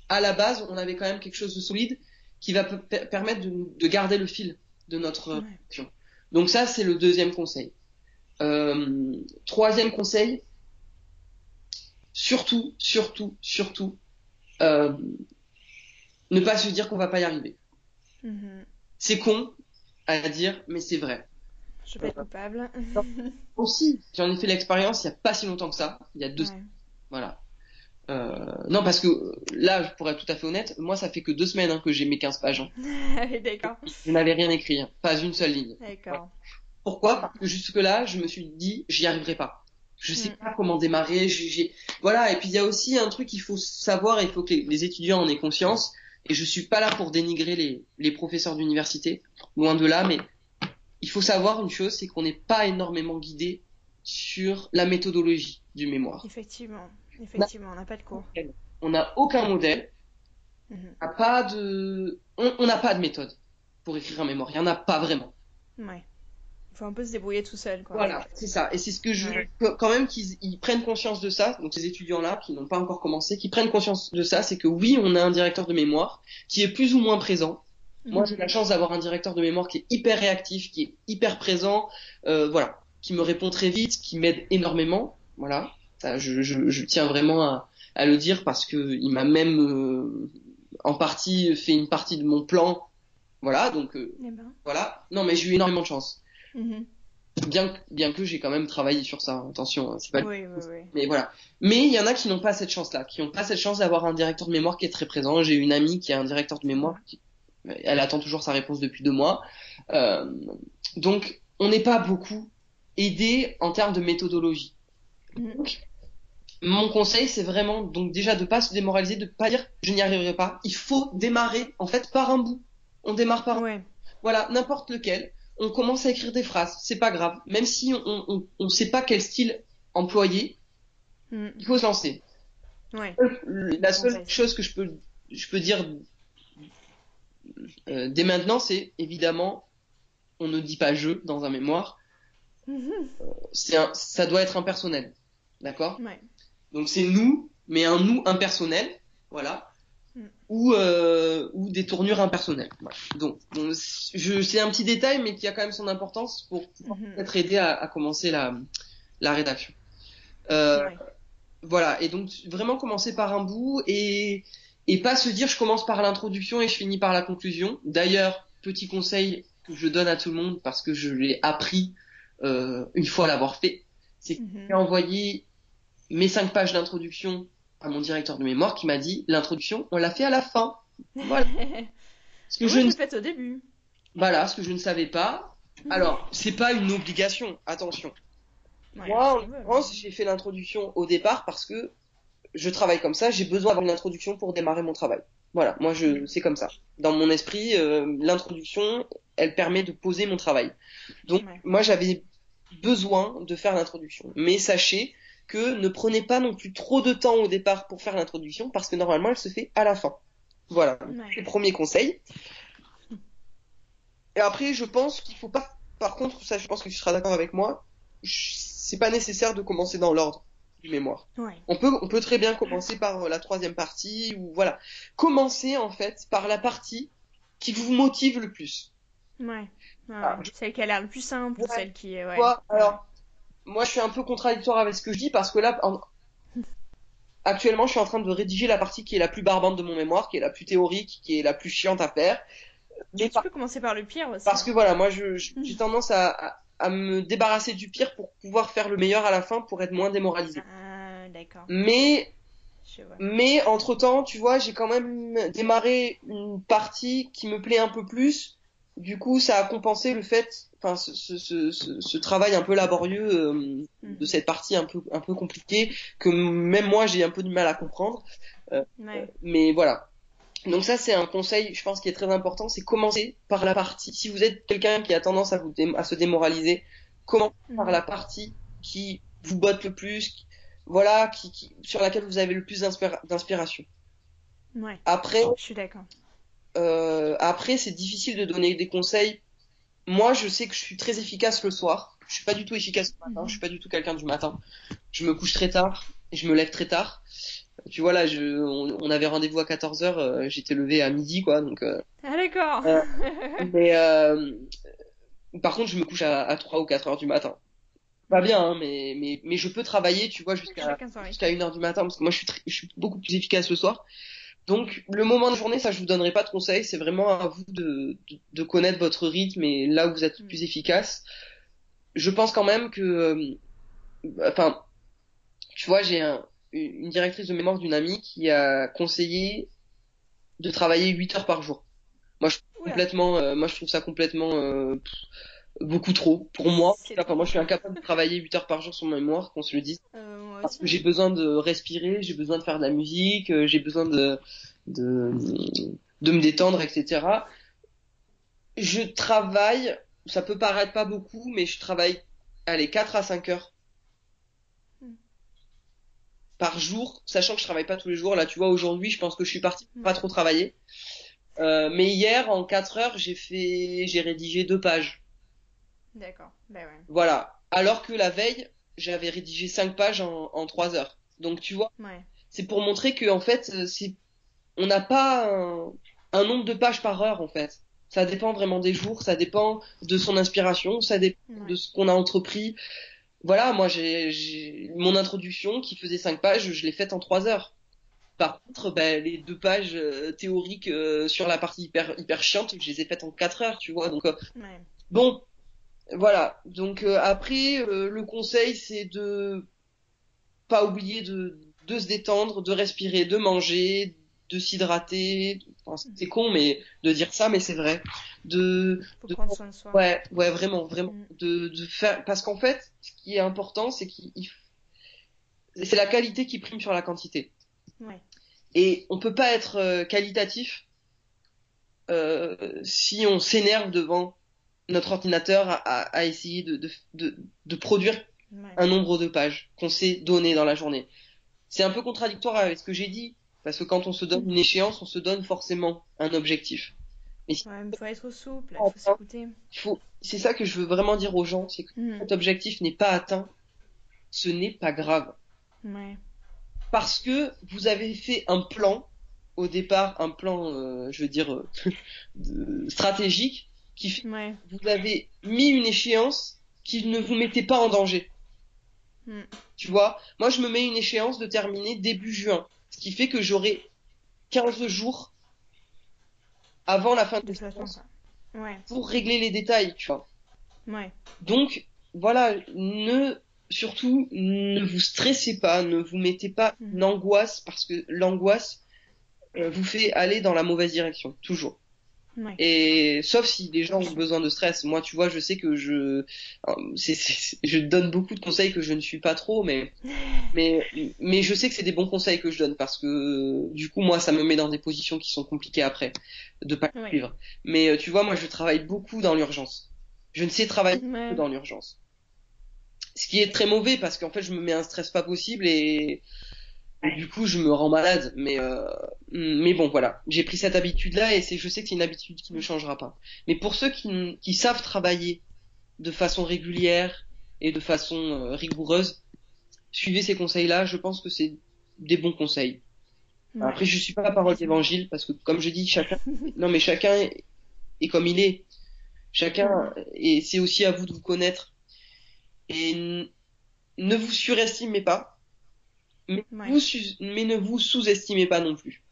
à la base, on avait quand même quelque chose de solide qui va permettre de, garder le fil de notre Ouais. action. Donc ça, c'est le deuxième conseil. Euh, troisième conseil, surtout, surtout, surtout, euh, ne pas se dire qu'on va pas y arriver. Mhm. C'est con à dire, mais c'est vrai. Je vais être coupable. Aussi, j'en ai fait l'expérience il y a pas si longtemps que ça, il y a deux Ouais. Voilà. Euh, non, parce que euh, là, pour être tout à fait honnête, moi, ça fait que deux semaines hein, que j'ai mes 15 pages. hein. (laughs) Ah D'accord. Je n'avais rien écrit, hein. pas une seule ligne. D'accord. Pourquoi? Parce que jusque-là, je me suis dit, j'y arriverai pas. Je sais Mm. pas comment démarrer. j'ai- Voilà. Et puis il y a aussi un truc qu'il faut savoir, et il faut que les, les étudiants en aient conscience. Et je suis pas là pour dénigrer les, les professeurs d'université, loin de là, mais il faut savoir une chose, c'est qu'on n'est pas énormément guidé sur la méthodologie du mémoire. Effectivement. Effectivement, on n'a pas de cours. On n'a aucun modèle. Mhm. On n'a pas de, on n'a pas de méthode pour écrire un mémoire. Il y en a pas vraiment. Ouais. Il faut un peu se débrouiller tout seul, quoi. Voilà, c'est ça. Et c'est ce que je veux Ouais. quand même qu'ils ils prennent conscience de ça. Donc ces étudiants-là qui n'ont pas encore commencé, qui prennent conscience de ça, c'est que oui, on a un directeur de mémoire qui est plus ou moins présent. Moi, j'ai la chance d'avoir un directeur de mémoire qui est hyper réactif, qui est hyper présent, euh, voilà, qui me répond très vite, qui m'aide énormément. Voilà, ça, je, je, je tiens vraiment à, à le dire parce que il m'a même euh, en partie fait une partie de mon plan. Voilà, donc euh, Eh ben. voilà. Non, mais j'ai eu énormément de chance. Mhm. Bien, que- bien que j'ai quand même travaillé sur ça. Attention, hein, c'est pas. Oui, oui, oui. Mais voilà. Mais il y en a qui n'ont pas cette chance-là, qui n'ont pas cette chance d'avoir un directeur de mémoire qui est très présent. J'ai une amie qui a un directeur de mémoire, qui... elle attend toujours sa réponse depuis deux mois. Euh, donc, on n'est pas beaucoup aidé en termes de méthodologie. Mhm. Donc, mon conseil, c'est vraiment donc déjà de pas se démoraliser, de pas dire je n'y arriverai pas. Il faut démarrer en fait par un bout. On démarre par Ouais. voilà, n'importe lequel. On commence à écrire des phrases, c'est pas grave. Même si on, on, on sait pas quel style employer, Mhm. il faut se lancer. Ouais. Le- La seule Conseil. chose que je peux, je peux dire euh, dès maintenant, c'est évidemment, on ne dit pas je dans un mémoire. Mhm. C'est un, ça doit être impersonnel, d'accord? Ouais. Donc c'est nous, mais un nous impersonnel, voilà, Mm. ou euh, ou des tournures impersonnelles. Voilà. Donc, donc, je, c'est un petit détail, mais qui a quand même son importance pour Mhm. peut-être aider à, à commencer la la rédaction. Euh, Ouais. Voilà, et donc vraiment commencer par un bout et, et pas se dire je commence par l'introduction et je finis par la conclusion. D'ailleurs, petit conseil que je donne à tout le monde parce que je l'ai appris euh, une fois l'avoir fait, c'est Mhm. j'ai envoyé mes cinq pages d'introduction à mon directeur de mémoire qui m'a dit l'introduction, on l'a fait à la fin. Voilà. (laughs) Ce que Moi, je ne, fait au début. voilà, ce que je ne savais pas. Alors, c'est pas une obligation, attention. Ouais, Moi, en l'occurrence, j'ai fait l'introduction au départ parce que je travaille comme ça, j'ai besoin d'avoir une introduction pour démarrer mon travail. Voilà, moi, je, c'est comme ça. Dans mon esprit, euh, l'introduction, elle permet de poser mon travail. Donc, Ouais. moi, j'avais besoin de faire l'introduction. Mais sachez que ne prenez pas non plus trop de temps au départ pour faire l'introduction parce que normalement, elle se fait à la fin. Voilà, Ouais. les premiers conseils. Et après, je pense qu'il faut pas, par contre, ça, je pense que tu seras d'accord avec moi, c'est pas nécessaire de commencer dans l'ordre du mémoire. Ouais. On peut, on peut très bien commencer par euh, la troisième partie ou voilà. Commencez en fait par la partie qui vous motive le plus. Ouais. Ah. Celle qui a l'air le plus simple, Ouais. celle qui est. Ouais. Toi, alors, moi, je suis un peu contradictoire avec ce que je dis parce que là, en- actuellement, je suis en train de rédiger la partie qui est la plus barbante de mon mémoire, qui est la plus théorique, qui est la plus chiante à faire. Mais Tu peux commencer par le pire aussi. Parce que voilà, moi, je- je- Mhm. j'ai tendance à, à, à me débarrasser du pire pour pouvoir faire le meilleur à la fin pour être moins démoralisé. Ah, d'accord. Mais, mais entre temps, tu vois, j'ai quand même démarré une partie qui me plaît un peu plus. Du coup, ça a compensé le fait, enfin, ce, ce, ce, ce- ce travail un peu laborieux euh, Mhm. de cette partie un peu un peu compliquée que même moi j'ai un peu du mal à comprendre. Ouais. Mais voilà. Donc ça c'est un conseil, je pense, qui est très important, c'est commencer par la partie. Si vous êtes quelqu'un qui a tendance à vous dé- à se démoraliser, commencez par Mhm. la partie qui vous botte le plus, voilà, qui, qui sur laquelle vous avez le plus d'inspira- d'inspiration. Ouais. Après, Je suis d'accord. euh, après c'est difficile de donner des conseils. Moi, je sais que je suis très efficace le soir. je suis pas du tout efficace le matin, je suis pas du tout quelqu'un du matin. Je me couche très tard et je me lève très tard. Tu vois là, je, on, avait rendez-vous à 14h, euh, j'étais levé à midi quoi, donc. Euh, ah d'accord. Euh, (laughs) mais par contre, je me couche à, à 3 ou 4 heures du matin. Pas bien, hein, mais, mais, mais je peux travailler, tu vois, jusqu'à jusqu'à 1 heure du matin, parce que moi je suis, je suis beaucoup plus efficace le soir. Donc le moment de journée, ça je vous donnerai pas de conseils, c'est vraiment à vous de, de, de, connaître votre rythme et là où vous êtes le plus efficace. Je pense quand même que, euh, enfin, tu vois, j'ai un, une directrice de mémoire d'une amie qui a conseillé de travailler 8 heures par jour. Moi je complètement, euh, moi je trouve ça complètement euh, beaucoup trop pour moi. Enfin, moi je suis incapable de travailler 8 heures par jour sur ma mémoire, qu'on se le dise parce que j'ai besoin de respirer, j'ai besoin de faire de la musique, euh, j'ai besoin de, de, de me détendre, etc. Je travaille, ça peut paraître pas beaucoup, mais je travaille, allez, 4 à 5 heures hmm. par jour, sachant que je travaille pas tous les jours. Là, tu vois, aujourd'hui, je pense que je suis parti hmm. pas trop travailler. Euh, mais hier, en 4 heures, j'ai fait, j'ai rédigé deux pages. D'accord. Ben ouais. Voilà. Alors que la veille, j'avais rédigé cinq pages en, en 3 heures. Donc tu vois, ouais. c'est pour montrer que en fait, euh, c'est on n'a pas un, un, nombre de pages par heure en fait. Ça dépend vraiment des jours, ça dépend de son inspiration, ça dépend ouais. de ce qu'on a entrepris. Voilà, moi j'ai mon introduction qui faisait cinq pages, je l'ai faite en 3 heures. Par contre, ben, les deux pages euh, théoriques euh, sur la partie hyper hyper chiante, je les ai faites en 4 heures, tu vois. Donc ouais. bon, voilà. Donc euh, après, euh, le conseil, c'est de pas oublier de, de se détendre, de respirer, de manger, de s'hydrater. Enfin, c'est con, mais de dire ça, mais c'est vrai. De, de. Ouais, ouais, vraiment, vraiment. Mm. De, de faire, parce qu'en fait, ce qui est important, c'est qu'il, c'est la qualité qui prime sur la quantité. Ouais. Et on peut pas être euh, qualitatif euh, si on s'énerve devant notre ordinateur a, a essayé de, de, de, de produire ouais. un nombre de pages qu'on s'est donné dans la journée. C'est un peu contradictoire avec ce que j'ai dit, parce que quand on se donne une échéance, on se donne forcément un objectif. Mais si... ouais, il faut être souple, il faut s'écouter. Faut... C'est ça que je veux vraiment dire aux gens, c'est que mm. cet objectif n'est pas atteint, ce n'est pas grave. Ouais. Parce que vous avez fait un plan, au départ, un plan, euh, je veux dire, euh, (laughs) stratégique, qui ouais. vous avez mis une échéance qui ne vous mettait pas en danger. Mm. Tu vois, moi je me mets une échéance de terminer début juin, ce qui fait que j'aurai 15 jours avant la fin de, de ouais. pour régler les détails, tu vois. Ouais. Donc voilà, ne surtout ne vous stressez pas, ne vous mettez pas Mm. une angoisse parce que l'angoisse euh, vous fait aller dans la mauvaise direction, toujours. Ouais. Et sauf si les gens ont besoin de stress. Moi, tu vois, je sais que je, c'est, c'est, je donne beaucoup de conseils que je ne suis pas trop, mais, (laughs) mais, mais je sais que c'est des bons conseils que je donne parce que du coup, moi, ça me met dans des positions qui sont compliquées après de pas Ouais. suivre. Mais euh, tu vois, moi, je travaille beaucoup dans l'urgence. Je ne sais travailler Ouais. que dans l'urgence. Ce qui est très mauvais parce qu'en fait, je me mets un stress pas possible et du coup, je me rends malade. Mais euh, mais bon, voilà, j'ai pris cette habitude-là et c'est, je sais que c'est une habitude qui ne changera pas. Mais pour ceux qui, qui savent travailler de façon régulière et de façon euh, rigoureuse, suivez ces conseils-là. Je pense que c'est des bons conseils. Ouais. Après, je suis pas la parole d'évangile parce que, comme je dis, chacun, (laughs) non mais chacun est, est comme il est. Chacun et c'est aussi à vous de vous connaître et ne vous surestimez pas. Mais, Ouais. vous su- mais ne vous sous-estimez pas non plus.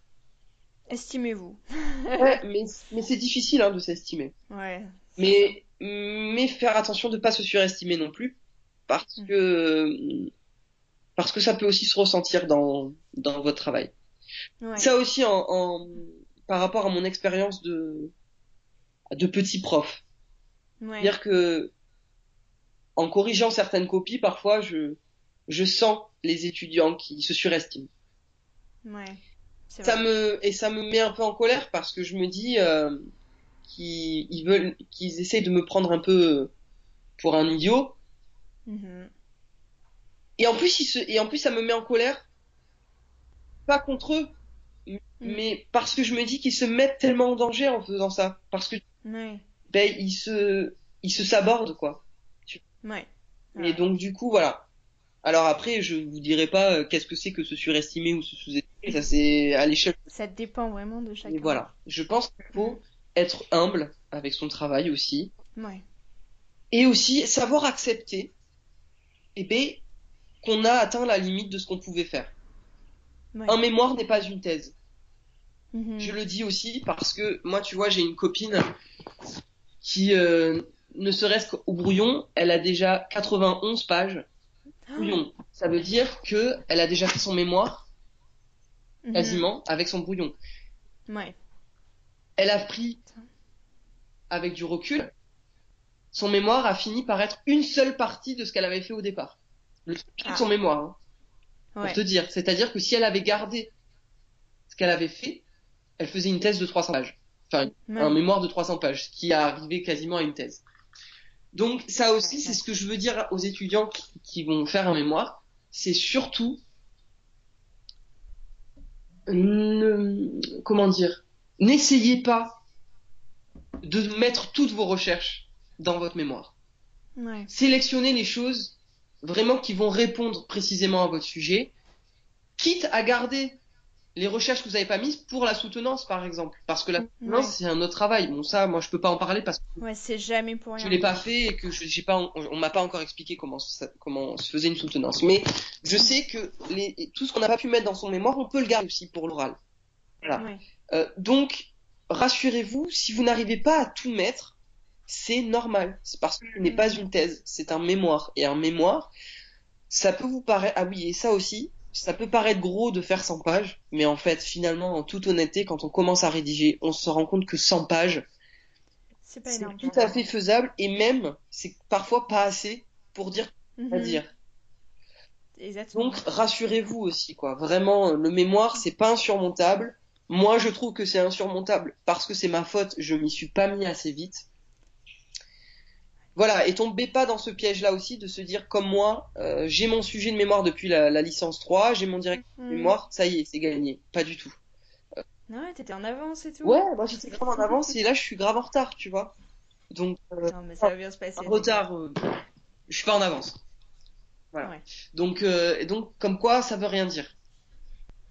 Estimez-vous. Ouais, mais, mais c'est difficile hein, de s'estimer. Ouais. Mais, mais faire attention de pas se surestimer non plus, parce Mm. que parce que ça peut aussi se ressentir dans dans votre travail. Ouais. Ça aussi en, en par rapport à mon expérience de de petit prof, Ouais. dire que en corrigeant certaines copies, parfois je je sens les étudiants qui se surestiment. Ouais. Ça vrai. me et ça me met un peu en colère parce que je me dis euh, qu'ils ils veulent qu'ils essayent de me prendre un peu pour un idiot Mhm. et en plus ils se et en plus ça me met en colère pas contre eux Mm. mais parce que je me dis qu'ils se mettent tellement en danger en faisant ça parce que Ouais. ben ils se ils se sabordent quoi Ouais. Et donc du coup, voilà. Alors après, je vous dirai pas euh, qu'est-ce que c'est que se surestimer ou se sous-estimer, ça c'est à l'échelle. Ça dépend vraiment de chacun. Et voilà. Je pense qu'il faut être humble avec son travail aussi. Ouais. Et aussi savoir accepter eh ben, qu'on a atteint la limite de ce qu'on pouvait faire. Ouais. Un mémoire n'est pas une thèse. Mhm. Je le dis aussi parce que moi, tu vois, j'ai une copine qui, euh, ne serait-ce qu'au brouillon, elle a déjà 91 pages. Brouillon. Ça veut dire que elle a déjà fait son mémoire, Mhm. quasiment, avec son brouillon. Ouais. Elle a pris, avec du recul, son mémoire a fini par être une seule partie de ce qu'elle avait fait au départ. Le sujet Ah. de son mémoire, hein, pour Ouais. te dire. C'est-à-dire que si elle avait gardé ce qu'elle avait fait, elle faisait une thèse de 300 pages. Enfin, Ouais. un mémoire de 300 pages, ce qui est arrivé quasiment à une thèse. Donc ça aussi, c'est ce que je veux dire aux étudiants qui, qui vont faire un mémoire, c'est surtout ne- comment dire, n'essayez pas de mettre toutes vos recherches dans votre mémoire. Ouais. Sélectionnez les choses vraiment qui vont répondre précisément à votre sujet, quitte à garder les recherches que vous n'avez pas mises pour la soutenance, par exemple. Parce que la soutenance, Ouais. c'est un autre travail. Bon, ça, moi, je peux pas en parler parce que Ouais, c'est jamais pour rien. je l'ai pas fait et que je- j'ai pas, on, on m'a pas encore expliqué comment ça, comment se faisait une soutenance. Mais je sais que les, tout ce qu'on n'a pas pu mettre dans son mémoire, on peut le garder aussi pour l'oral. Voilà. Ouais. Euh, donc, rassurez-vous, si vous n'arrivez pas à tout mettre, c'est normal. C'est parce que ce n'est pas une thèse, c'est un mémoire. Et un mémoire, ça peut vous paraître, ah oui, et ça aussi, ça peut paraître gros de faire 100 pages, mais en fait, finalement, en toute honnêteté, quand on commence à rédiger, on se rend compte que 100 pages, C'est tout à fait faisable, et même, c'est parfois pas assez pour dire à Mhm. dire. Exactement. Donc rassurez-vous aussi quoi. Vraiment le mémoire c'est pas insurmontable. Moi je trouve que c'est insurmontable parce que c'est ma faute, je m'y suis pas mis assez vite. Voilà, et tombez pas dans ce piège-là aussi de se dire comme moi, euh, j'ai mon sujet de mémoire depuis la, la licence 3, j'ai mon direct de Mhm. mémoire, ça y est, c'est gagné. Pas du tout. Ouais, t'étais en avance et tout. Ouais, moi j'étais grave en avance et là je suis grave en retard, tu vois. Donc euh, Non, mais ça va bien se passer. en retard, euh, je suis pas en avance. Voilà. Ouais. Donc, euh, et donc, comme quoi, ça veut rien dire.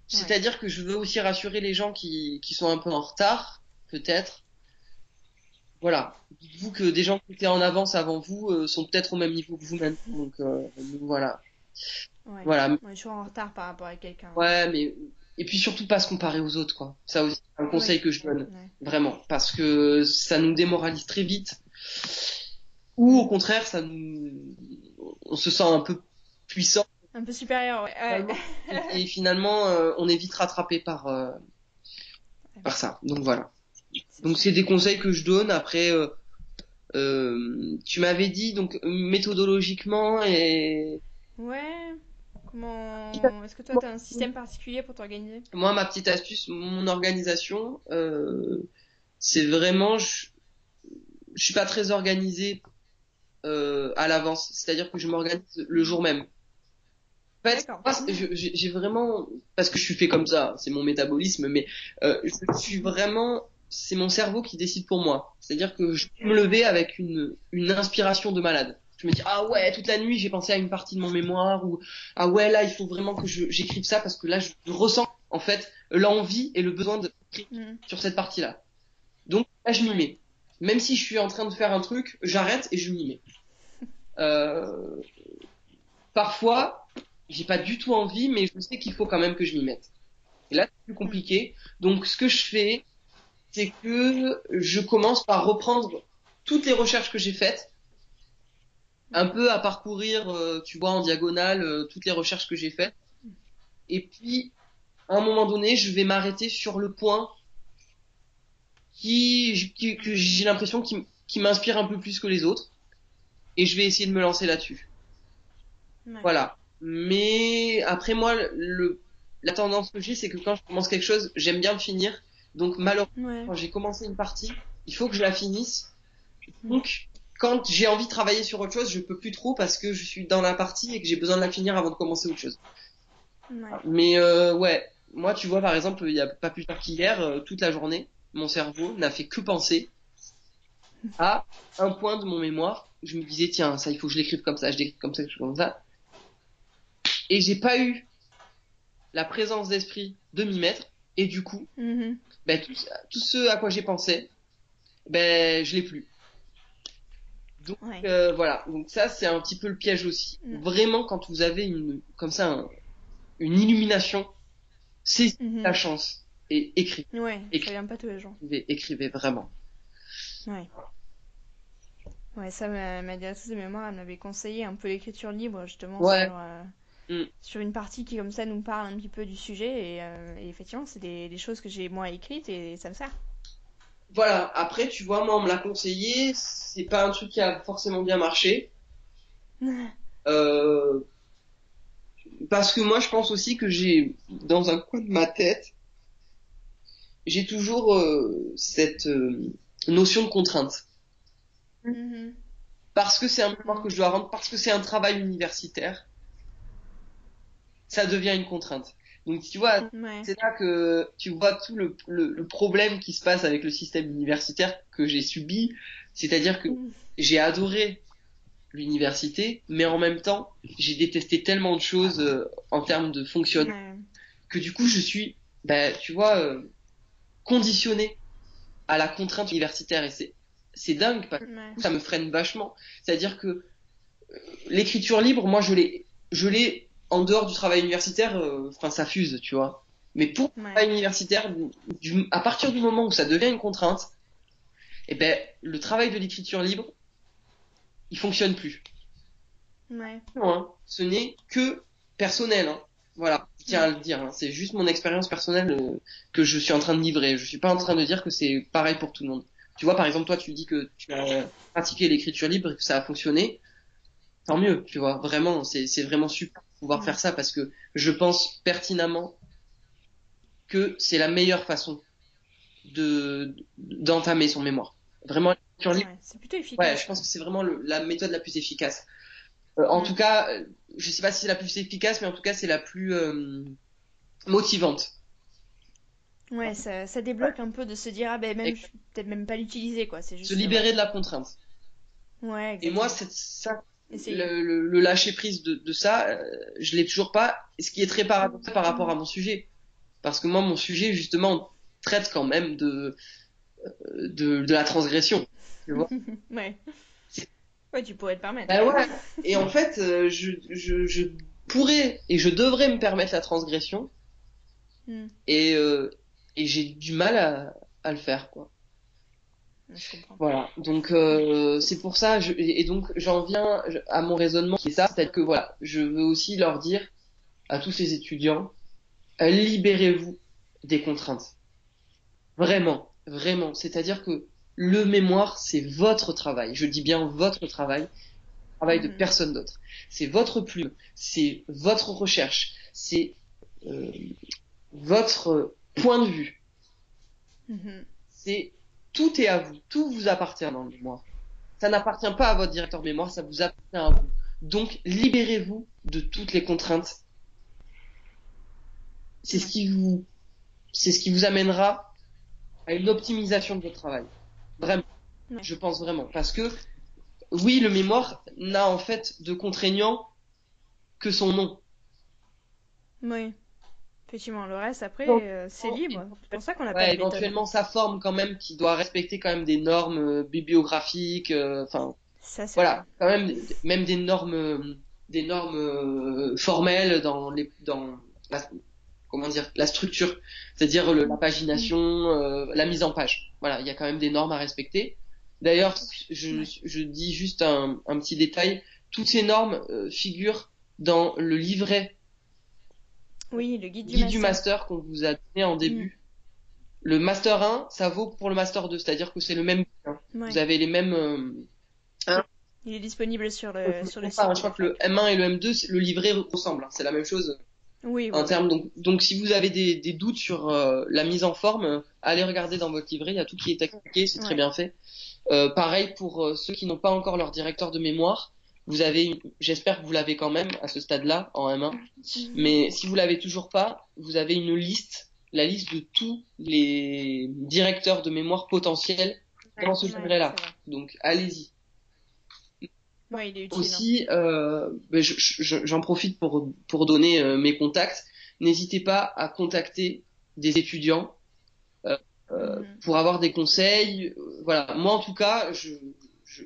C'est-à-dire que je veux aussi rassurer les gens qui, qui sont un peu en retard, peut-être. Voilà. Dites-vous que des gens qui étaient en avance avant vous euh, sont peut-être au même niveau que vous-même. Donc, euh, donc voilà. Ouais. Voilà. Ouais, je suis en retard par rapport à quelqu'un. Ouais, mais et puis surtout pas se comparer aux autres, quoi. Ça aussi, c'est un conseil Ouais. que je donne. Vraiment, parce que ça nous démoralise très vite. Ou au contraire, ça nous, on se sent un peu puissant Un peu supérieur, finalement. (laughs) et, et finalement, euh, on est vite rattrapé par euh, par ça. Donc voilà. Donc c'est des conseils que je donne. Après, euh, euh, tu m'avais dit donc méthodologiquement et Ouais. Comment. Est-ce que toi, t'as un système particulier pour t'organiser? Moi ma petite astuce, mon organisation, euh, c'est vraiment je, je suis pas très organisé euh, à l'avance. C'est-à-dire que je m'organise le jour même. En fait, j'ai vraiment parce que je suis fait comme ça, c'est mon métabolisme, mais euh, je suis vraiment, c'est mon cerveau qui décide pour moi. C'est-à-dire que je peux me lever avec une une inspiration de malade. Je me dis ah ouais toute la nuit j'ai pensé à une partie de mon mémoire ou ah ouais là il faut vraiment que j'écrive ça parce que là je ressens en fait l'envie et le besoin de Mhm. sur cette partie-là. Donc là, je m'y mets. Même si je suis en train de faire un truc, j'arrête et je m'y mets. Euh, Parfois, j'ai pas du tout envie, mais je sais qu'il faut quand même que je m'y mette. Et là, c'est plus compliqué. Donc, ce que je fais, c'est que je commence par reprendre toutes les recherches que j'ai faites, un peu à parcourir, euh, tu vois, en diagonale, euh, toutes les recherches que j'ai faites. Et puis, à un moment donné, je vais m'arrêter sur le point qui, qui- que j'ai l'impression qui, qui m'inspire un peu plus que les autres. Et je vais essayer de me lancer là-dessus. Ouais. Voilà. Mais après moi, le, la tendance que j'ai, c'est que quand je commence quelque chose, j'aime bien le finir. Donc malheureusement, Ouais. quand j'ai commencé une partie, il faut que je la finisse. Donc quand j'ai envie de travailler sur autre chose, je peux plus trop parce que je suis dans la partie et que j'ai besoin de la finir avant de commencer autre chose. Ouais. Mais euh, ouais, moi tu vois par exemple, il y a pas plus tard qu'hier, euh, toute la journée, mon cerveau n'a fait que penser à un point de mon mémoire, je me disais tiens ça il faut que je l'écrive comme ça, je l'écrive comme ça, je comme ça, et j'ai pas eu la présence d'esprit de m'y mettre, et du coup, Mhm. Ben, tout, tout ce à quoi j'ai pensé, ben je l'ai plus. Donc Ouais. euh, voilà, donc ça c'est un petit peu le piège aussi. Mm. Vraiment quand vous avez une comme ça un- une illumination, c'est Mhm. la chance et écrivez, Ouais, Écrit. ça vient pas tous les jours. écrivez, écrivez vraiment. Ouais. Ouais, ça, ma, ma directrice de mémoire, elle m'avait conseillé un peu l'écriture libre, justement, Ouais. sur, euh, Mm. sur une partie qui, comme ça, nous parle un petit peu du sujet. Et, euh, et effectivement, c'est des, des choses que j'ai moi écrites et ça me sert. Voilà, après tu vois moi on me l'a conseillé, c'est pas un truc qui a forcément bien marché. (laughs) Euh, parce que moi, je pense aussi que j'ai, dans un coin de ma tête, j'ai toujours euh, cette notion de contrainte. Mhm. Parce que c'est un mémoire que je dois rendre, parce que c'est un travail universitaire, ça devient une contrainte. Donc tu vois, Ouais. c'est là que tu vois tout le, le, le problème qui se passe avec le système universitaire que j'ai subi. C'est-à-dire que Mm. j'ai adoré l'université, mais en même temps, j'ai détesté tellement de choses euh, en termes de fonctionnement Ouais. que du coup, je suis, bah, tu vois, euh, conditionné à la contrainte universitaire et c'est c'est dingue parce Ouais. que ça me freine vachement. C'est-à-dire que euh, l'écriture libre, moi, je l'ai, je l'ai en dehors du travail universitaire. euh, Enfin, ça fuse, tu vois. Mais pour le travail universitaire, du- à partir du moment où ça devient une contrainte, eh ben, le travail de l'écriture libre, il fonctionne plus. Ouais. Non, hein. Ce n'est que personnel. Hein. Voilà, je tiens à le dire. hein. C'est juste mon expérience personnelle euh, que je suis en train de livrer. Je suis pas en train de dire que c'est pareil pour tout le monde. Tu vois, par exemple, toi, tu dis que tu as pratiqué l'écriture libre et que ça a fonctionné. Tant mieux, tu vois. Vraiment, c'est vraiment super pouvoir Ouais. faire ça parce que je pense pertinemment que c'est la meilleure façon de d'entamer son mémoire. Vraiment, libre. Ouais, c'est plutôt Ouais, efficace. je pense que c'est vraiment le- la méthode la plus efficace. Euh, en Mm. tout cas, euh, je sais pas si c'est la plus efficace, mais en tout cas, c'est la plus euh, motivante. Ouais, ça, ça débloque un peu de se dire, ah ben même, je peut-être même pas l'utiliser, quoi. C'est juste. Se libérer de la contrainte. Ouais, Et moi, c'est ça. Le, le- le lâcher prise de, de ça, euh, je l'ai toujours pas. Ce qui est très paradoxal par rapport à mon sujet, parce que moi, mon sujet justement traite quand même de euh, de, de la transgression. Tu vois (laughs) Ouais. Ouais, tu pourrais te permettre. Bah ouais. Et en fait, euh, je, je, je pourrais et je devrais me permettre la transgression. Hmm. et, euh, et j'ai du mal à, à le faire quoi. Ouais, Je comprends. Voilà, donc euh, c'est pour ça je, et donc j'en viens à mon raisonnement qui est ça, c'est-à-dire que voilà, je veux aussi leur dire à tous ces étudiants, euh, libérez-vous des contraintes. Vraiment, vraiment, c'est-à-dire que le mémoire c'est votre travail, je dis bien votre travail, le travail de Mhm. personne d'autre. C'est votre plume, c'est votre recherche, c'est euh, votre point de vue. Mhm. c'est tout est à vous, tout vous appartient dans le mémoire. Ça n'appartient pas à votre directeur de mémoire, ça vous appartient à vous. Donc libérez-vous de toutes les contraintes. C'est ce qui vous, c'est ce qui vous amènera à une optimisation de votre travail. Vraiment, Ouais. je pense vraiment, parce que oui, le mémoire n'a en fait de contraignant que son nom. Oui. Effectivement, le reste, après, euh, c'est libre. C'est pour ça qu'on n'a Ouais, éventuellement sa forme quand même, qui doit respecter quand même des normes euh, bibliographiques, euh, enfin. Voilà, quand même, même des normes, des normes euh, formelles dans les, dans la, comment dire, la structure, c'est-à-dire la pagination, euh, la mise en page. Voilà, il y a quand même des normes à respecter. D'ailleurs, je, je dis juste un, un petit détail. Toutes ces normes euh, figurent dans le livret Oui, le guide du guide du master. master qu'on vous a donné en début. Le master 1, ça vaut pour le master 2, c'est-à-dire que c'est le même. hein. Ouais. Vous avez les mêmes. euh, Il est disponible sur le, sur le site. Je crois que le M1 et le M2, c'est- le livret ressemble. hein. C'est la même chose Oui, en oui. termes. Donc, donc, si vous avez des, des doutes sur euh, la mise en forme, allez regarder dans votre livret. Il y a tout qui est expliqué, c'est très bien fait. Euh, pareil pour ceux qui n'ont pas encore leur directeur de mémoire. Vous avez, j'espère que vous l'avez quand même à ce stade-là en M1. Mais si vous l'avez toujours pas, vous avez une liste, la liste de tous les directeurs de mémoire potentiels dans ce livret-là. donc allez-y. Ouais, il est utile. hein. Aussi, euh, ben, je- je- j'en profite pour, pour donner euh, mes contacts. N'hésitez pas à contacter des étudiants euh, euh, Mhm. pour avoir des conseils. Voilà, moi en tout cas, je-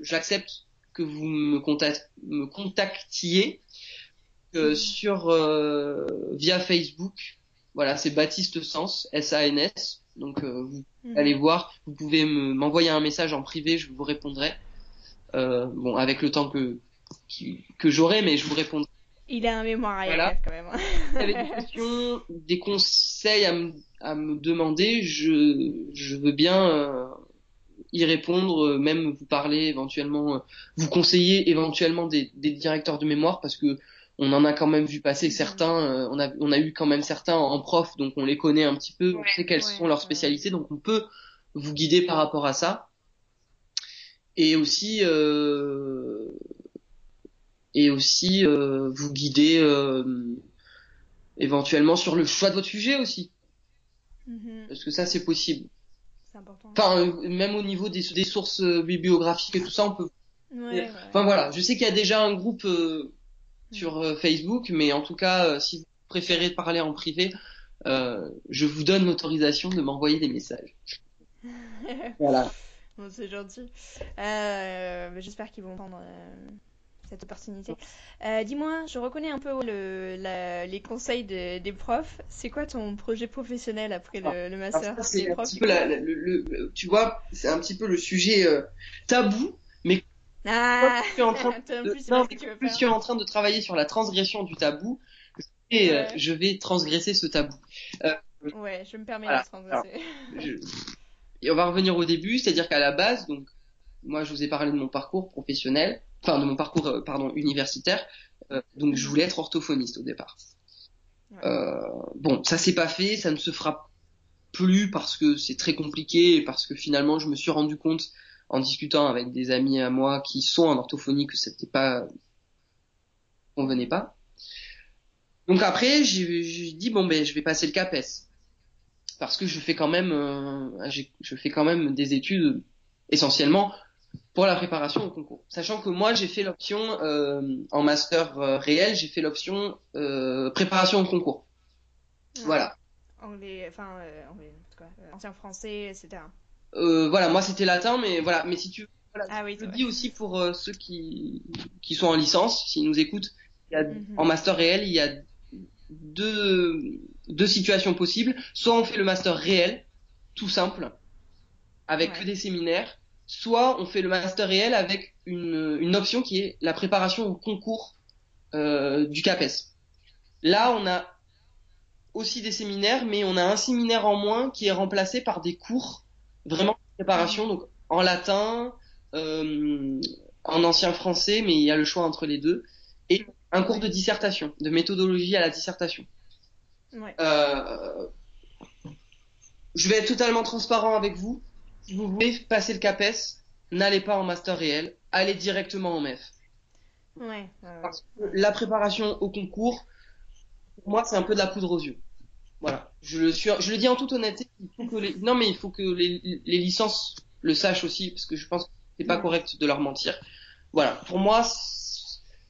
j'accepte que vous me, contact, me contactiez euh, sur euh, via Facebook. Voilà, c'est Baptiste Sens, S-A-N-S. Donc euh, vous Mhm. allez voir, vous pouvez me- m'envoyer un message en privé, je vous répondrai. Bon, avec le temps que qui- que j'aurai, mais je vous répondrai. Il a un mémoire à Voilà. quand même. Si vous avez des questions, des conseils à me, à me demander, je, je veux bien y répondre, euh, même vous parler éventuellement, euh, vous conseiller éventuellement des, des directeurs de mémoire parce que on en a quand même vu passer certains, euh, on a on a eu quand même certains en prof, donc on les connaît un petit peu, on sait quelles ouais, sont leurs spécialités, donc on peut vous guider par rapport à ça. Et aussi euh, et aussi euh, vous guider euh, éventuellement sur le choix de votre sujet aussi, Mhm. parce que ça c'est possible. C'est important. Enfin, euh, même au niveau des, des sources euh, bibliographiques et tout ça, on peut. Ouais, ouais. Enfin voilà, je sais qu'il y a déjà un groupe euh, sur euh, Facebook, mais en tout cas, euh, si vous préférez parler en privé, je vous donne l'autorisation de m'envoyer des messages. (laughs) Voilà. Bon, c'est gentil. J'espère qu'ils vont prendre euh, cette opportunité. Euh, Dis-moi, je reconnais un peu le, la- les conseils de- des profs. C'est quoi ton projet professionnel après le, le Alors master c'est un petit peu la- la- le, tu vois, c'est un petit peu le sujet euh, tabou. Ah Je suis en train (laughs) de- plus, non, Je suis en train de travailler sur la transgression du tabou et euh, je vais transgresser ce tabou. Ouais, je me permets Voilà. de transgresser. Je- Et on va revenir au début, c'est-à-dire qu'à la base, donc moi je vous ai parlé de mon parcours professionnel, enfin de mon parcours euh, pardon universitaire. Euh, donc je voulais être orthophoniste au départ. Ouais. Euh, bon, ça s'est pas fait, ça ne se fera plus parce que c'est très compliqué et parce que finalement je me suis rendu compte en discutant avec des amis à moi qui sont en orthophonie que c'était pas convenait pas. Donc après j'ai dit bon ben je vais passer le CAPES parce que je fais quand même euh, je fais quand même des études essentiellement pour la préparation au concours. Sachant que moi j'ai fait l'option euh, en master euh, réel, j'ai fait l'option euh, préparation au concours. Voilà. Anglais, enfin, euh, anglais, quoi, euh, ancien français, etc. Euh, voilà, moi c'était latin, mais voilà. Mais si tu voilà, Ah oui, je le dis aussi pour ceux qui qui sont en licence, s'ils nous écoutent, il y a, Mhm. en master réel, il y a deux deux situations possibles. Soit on fait le master réel, tout simple, avec Ouais. que des séminaires. Soit on fait le master réel avec une une option qui est la préparation au concours euh, du CAPES. Là, on a aussi des séminaires, mais on a un séminaire en moins qui est remplacé par des cours vraiment de préparation, donc en latin, euh, en ancien français, mais il y a le choix entre les deux, et un cours de dissertation, de méthodologie à la dissertation. Ouais. Euh, je vais être totalement transparent avec vous. Si vous voulez passer le CAPES, n'allez pas en master réel, allez directement en MEF. Ouais. Parce que la préparation au concours, pour moi, c'est un peu de la poudre aux yeux. Voilà. Je le suis, je le dis en toute honnêteté. Il faut que les, non, mais il faut que les, les licences le sachent aussi, parce que je pense que c'est pas correct de leur mentir. Voilà. Pour moi,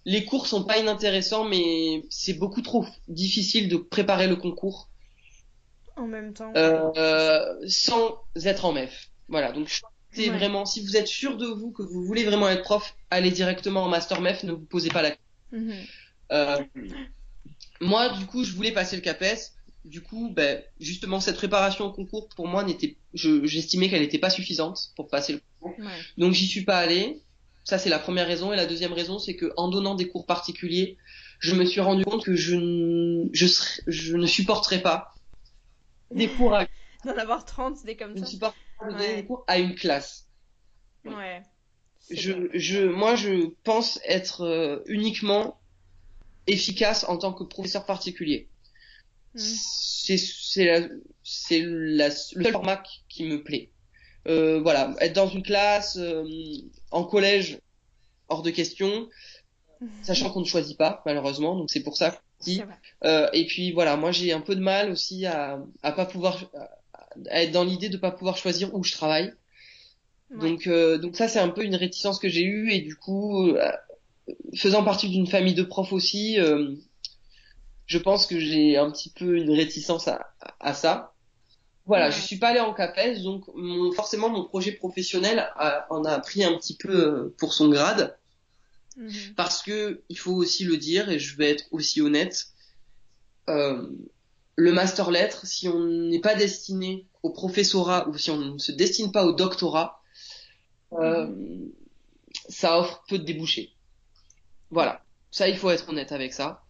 les cours sont pas inintéressants, mais c'est beaucoup trop difficile de préparer le concours En même temps. euh, euh, sans être en MEF. Voilà. Donc, c'est Ouais. vraiment, si vous êtes sûr de vous, que vous voulez vraiment être prof, allez directement en master MEF, ne vous posez pas la Mhm. euh, moi, du coup, je voulais passer le CAPES. Du coup, ben, justement, cette préparation au concours, pour moi, n'était, je, j'estimais qu'elle n'était pas suffisante pour passer le concours. Ouais. Donc, j'y suis pas allé. Ça, c'est la première raison. Et la deuxième raison, c'est que, en donnant des cours particuliers, je me suis rendu compte que je, ne- je, serais- je ne supporterais pas des cours à, (laughs) D'en avoir 30, des comme je ça. supporterais pas de donner Ouais. des cours à une classe. Ouais. Je, bien. je, moi, je pense être euh, uniquement efficace en tant que professeur particulier. Mhm. C'est c'est la- c'est la- le seul format qui- me plaît. Euh, voilà, être dans une classe, euh, en collège, hors de question, (laughs) sachant qu'on ne choisit pas malheureusement, donc c'est pour ça. Euh, et puis voilà, moi j'ai un peu de mal aussi à, à pas pouvoir, être dans l'idée de pas pouvoir choisir où je travaille. Donc, euh, donc ça, c'est un peu une réticence que j'ai eue et du coup, euh, faisant partie d'une famille de profs aussi, euh, je pense que j'ai un petit peu une réticence à, à ça. Voilà, Ouais. je suis pas allée en CAPES, donc mon, forcément mon projet professionnel a- en a pris un petit peu euh, pour son grade, Mhm. parce que il faut aussi le dire et je vais être aussi honnête. Le master lettres, si on n'est pas destiné au professorat ou si on ne se destine pas au doctorat, euh, ça offre peu de débouchés. Voilà, ça il faut être honnête avec ça.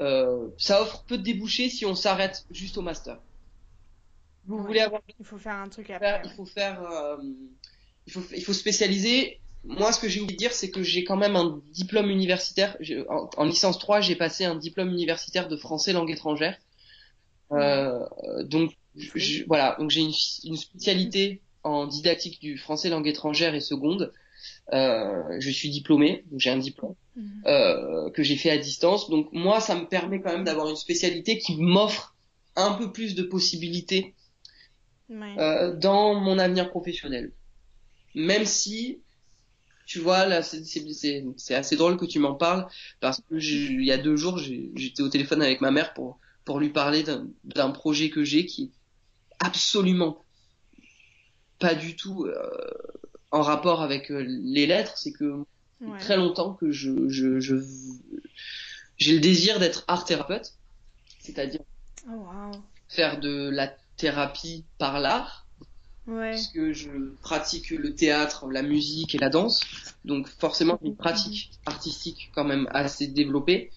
Euh, ça offre peu de débouchés si on s'arrête juste au master. Vous Ouais. voulez avoir Il faut faire un truc faire, après. il ouais. faut faire, euh, il faut, il faut spécialiser. Moi, ce que j'ai oublié de dire, c'est que j'ai quand même un diplôme universitaire. En licence 3, j'ai passé un diplôme universitaire de français langue étrangère. Euh, donc, je- voilà. Donc, j'ai une, une spécialité en didactique du français langue étrangère et seconde. Euh, je suis diplômé, donc j'ai un diplôme Mhm. euh, que j'ai fait à distance. Donc moi, ça me permet quand même d'avoir une spécialité qui m'offre un peu plus de possibilités Ouais. euh, dans mon avenir professionnel. Même si, tu vois, là, c'est- assez drôle que tu m'en parles, parce que il y a deux jours, j'étais au téléphone avec ma mère pour, pour lui parler d'un projet que j'ai qui est absolument pas du tout euh, en rapport avec euh, les lettres. C'est que Ouais. très longtemps que je, je, je, j'ai le désir d'être art thérapeute, c'est-à-dire Oh, wow. faire de la thérapie par l'art. Ouais. puisque je pratique le théâtre, la musique et la danse. Donc forcément une pratique artistique quand même assez développée.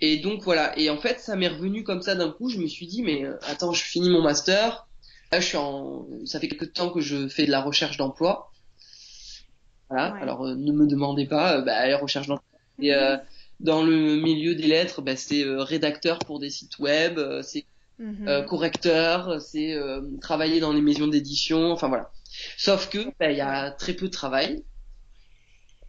Et donc voilà. Et en fait, ça m'est revenu comme ça d'un coup. Je me suis dit, mais euh, attends, je finis mon master. Là, je suis en. Ça fait quelque temps que je fais de la recherche d'emploi. Voilà. Ouais. Alors euh, ne me demandez pas. Euh, bah, la recherche d'emploi. Et euh, dans le milieu des lettres, bah, c'est euh, rédacteur pour des sites web. euh, c'est Mhm. euh, correcteur, c'est euh, travailler dans les maisons d'édition, enfin voilà. Sauf que bah, il y a très peu de travail,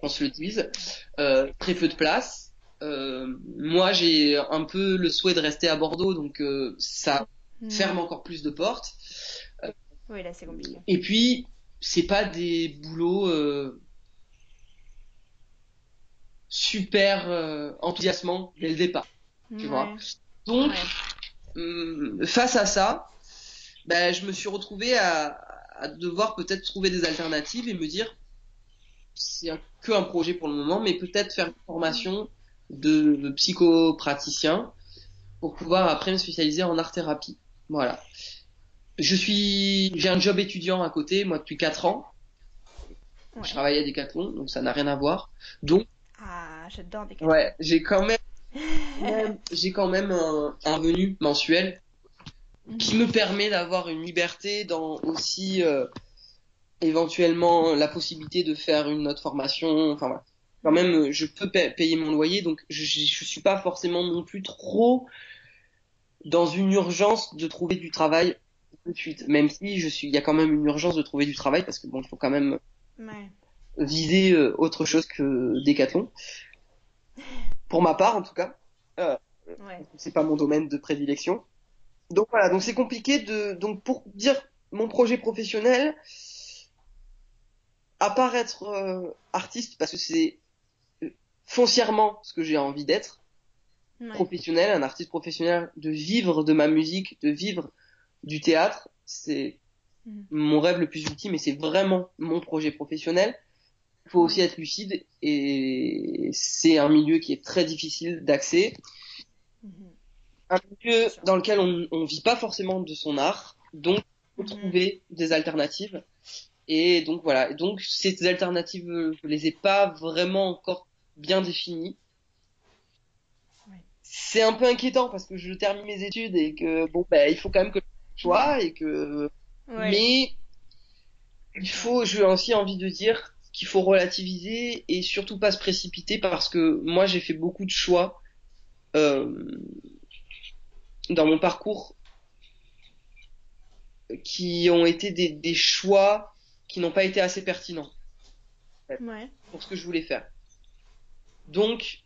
on se le dise, euh, très peu de place. Euh, moi, j'ai un peu le souhait de rester à Bordeaux, donc euh, ça Mhm. ferme encore plus de portes. Oui, là, c'est compliqué. Et puis, c'est pas des boulots euh, super euh, enthousiasmants dès le départ, tu Ouais. vois. Donc, Ouais. Hum, face à ça, ben, je me suis retrouvé à, à devoir peut-être trouver des alternatives et me dire, c'est que un projet pour le moment, mais peut-être faire une formation de, de psychopraticien pour pouvoir après me spécialiser en art thérapie. Voilà. Je suis, j'ai un job étudiant à côté, moi depuis 4 ans. Ouais. Je travaille à Decathlon, donc ça n'a rien à voir. Donc, Ah, j'adore ouais, j'ai quand même, (laughs) même- j'ai quand même un, un revenu mensuel qui me permet d'avoir une liberté dans aussi euh, éventuellement la possibilité de faire une autre formation. Enfin voilà. Quand même, euh, je peux pa- payer mon loyer, donc je, suis pas forcément non plus trop dans une urgence de trouver du travail tout de suite. Même si je suis, il y a quand même une urgence de trouver du travail parce que bon, il faut quand même Ouais. viser euh, autre chose que Décathlon. Pour ma part, en tout cas Ouais. c'est pas mon domaine de prédilection. Donc voilà, donc c'est compliqué de donc pour dire mon projet professionnel à part être euh, artiste parce que c'est euh, foncièrement ce que j'ai envie d'être, Ouais. professionnel, un artiste professionnel, de vivre de ma musique, de vivre du théâtre, c'est Mhm. mon rêve le plus ultime et c'est vraiment mon projet professionnel. Il faut aussi être lucide et c'est un milieu qui est très difficile d'accès Mhm. un milieu dans lequel on on vit pas forcément de son art, donc il faut Mhm. trouver des alternatives. Et donc voilà, Et donc ces alternatives, je les ai pas vraiment encore bien définies. Ouais. C'est un peu inquiétant parce que je termine mes études et que bon ben il faut quand même que je sois et que Ouais. mais il faut, j'ai aussi envie de dire qu'il faut relativiser et surtout pas se précipiter parce que moi j'ai fait beaucoup de choix euh, dans mon parcours qui ont été des, des choix qui n'ont pas été assez pertinents Ouais. pour ce que je voulais faire. Donc,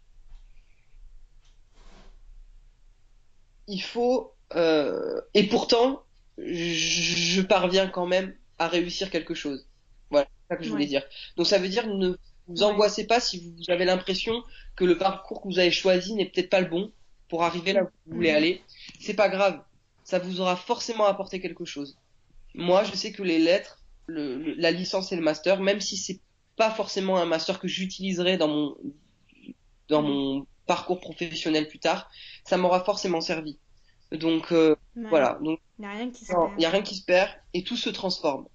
il faut, euh, et pourtant, je, parviens quand même à réussir quelque chose. Voilà, ça que je voulais dire. Donc ça veut dire ne vous angoissez pas si vous avez l'impression que le parcours que vous avez choisi n'est peut-être pas le bon pour arriver là où vous voulez mhm. aller. C'est pas grave, ça vous aura forcément apporté quelque chose. Moi, je sais que les lettres, le, la licence et le master, même si c'est pas forcément un master que j'utiliserai dans mon dans mon parcours professionnel plus tard, ça m'aura forcément servi. Donc euh, voilà, donc il n'y a rien qui se perd. A rien qui se perd et tout se transforme.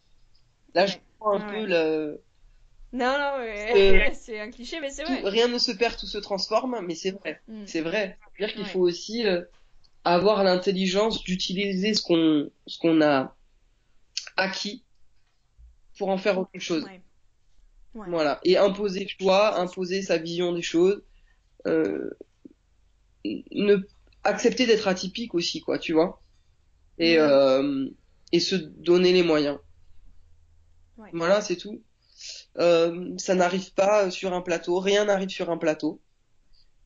Là, je prends un peu le non, non, mais (laughs) c'est un cliché, mais c'est vrai. rien ne se perd, tout se transforme, mais c'est vrai. Mm. C'est vrai. C'est-à-dire qu'il faut aussi euh, avoir l'intelligence d'utiliser ce qu'on ce qu'on a acquis pour en faire autre chose. Voilà. Et imposer le choix, imposer sa vision des choses. Euh, ne accepter d'être atypique aussi, quoi, tu vois. Et, euh, et se donner les moyens. Voilà, c'est tout. Euh, ça n'arrive pas sur un plateau, rien n'arrive sur un plateau.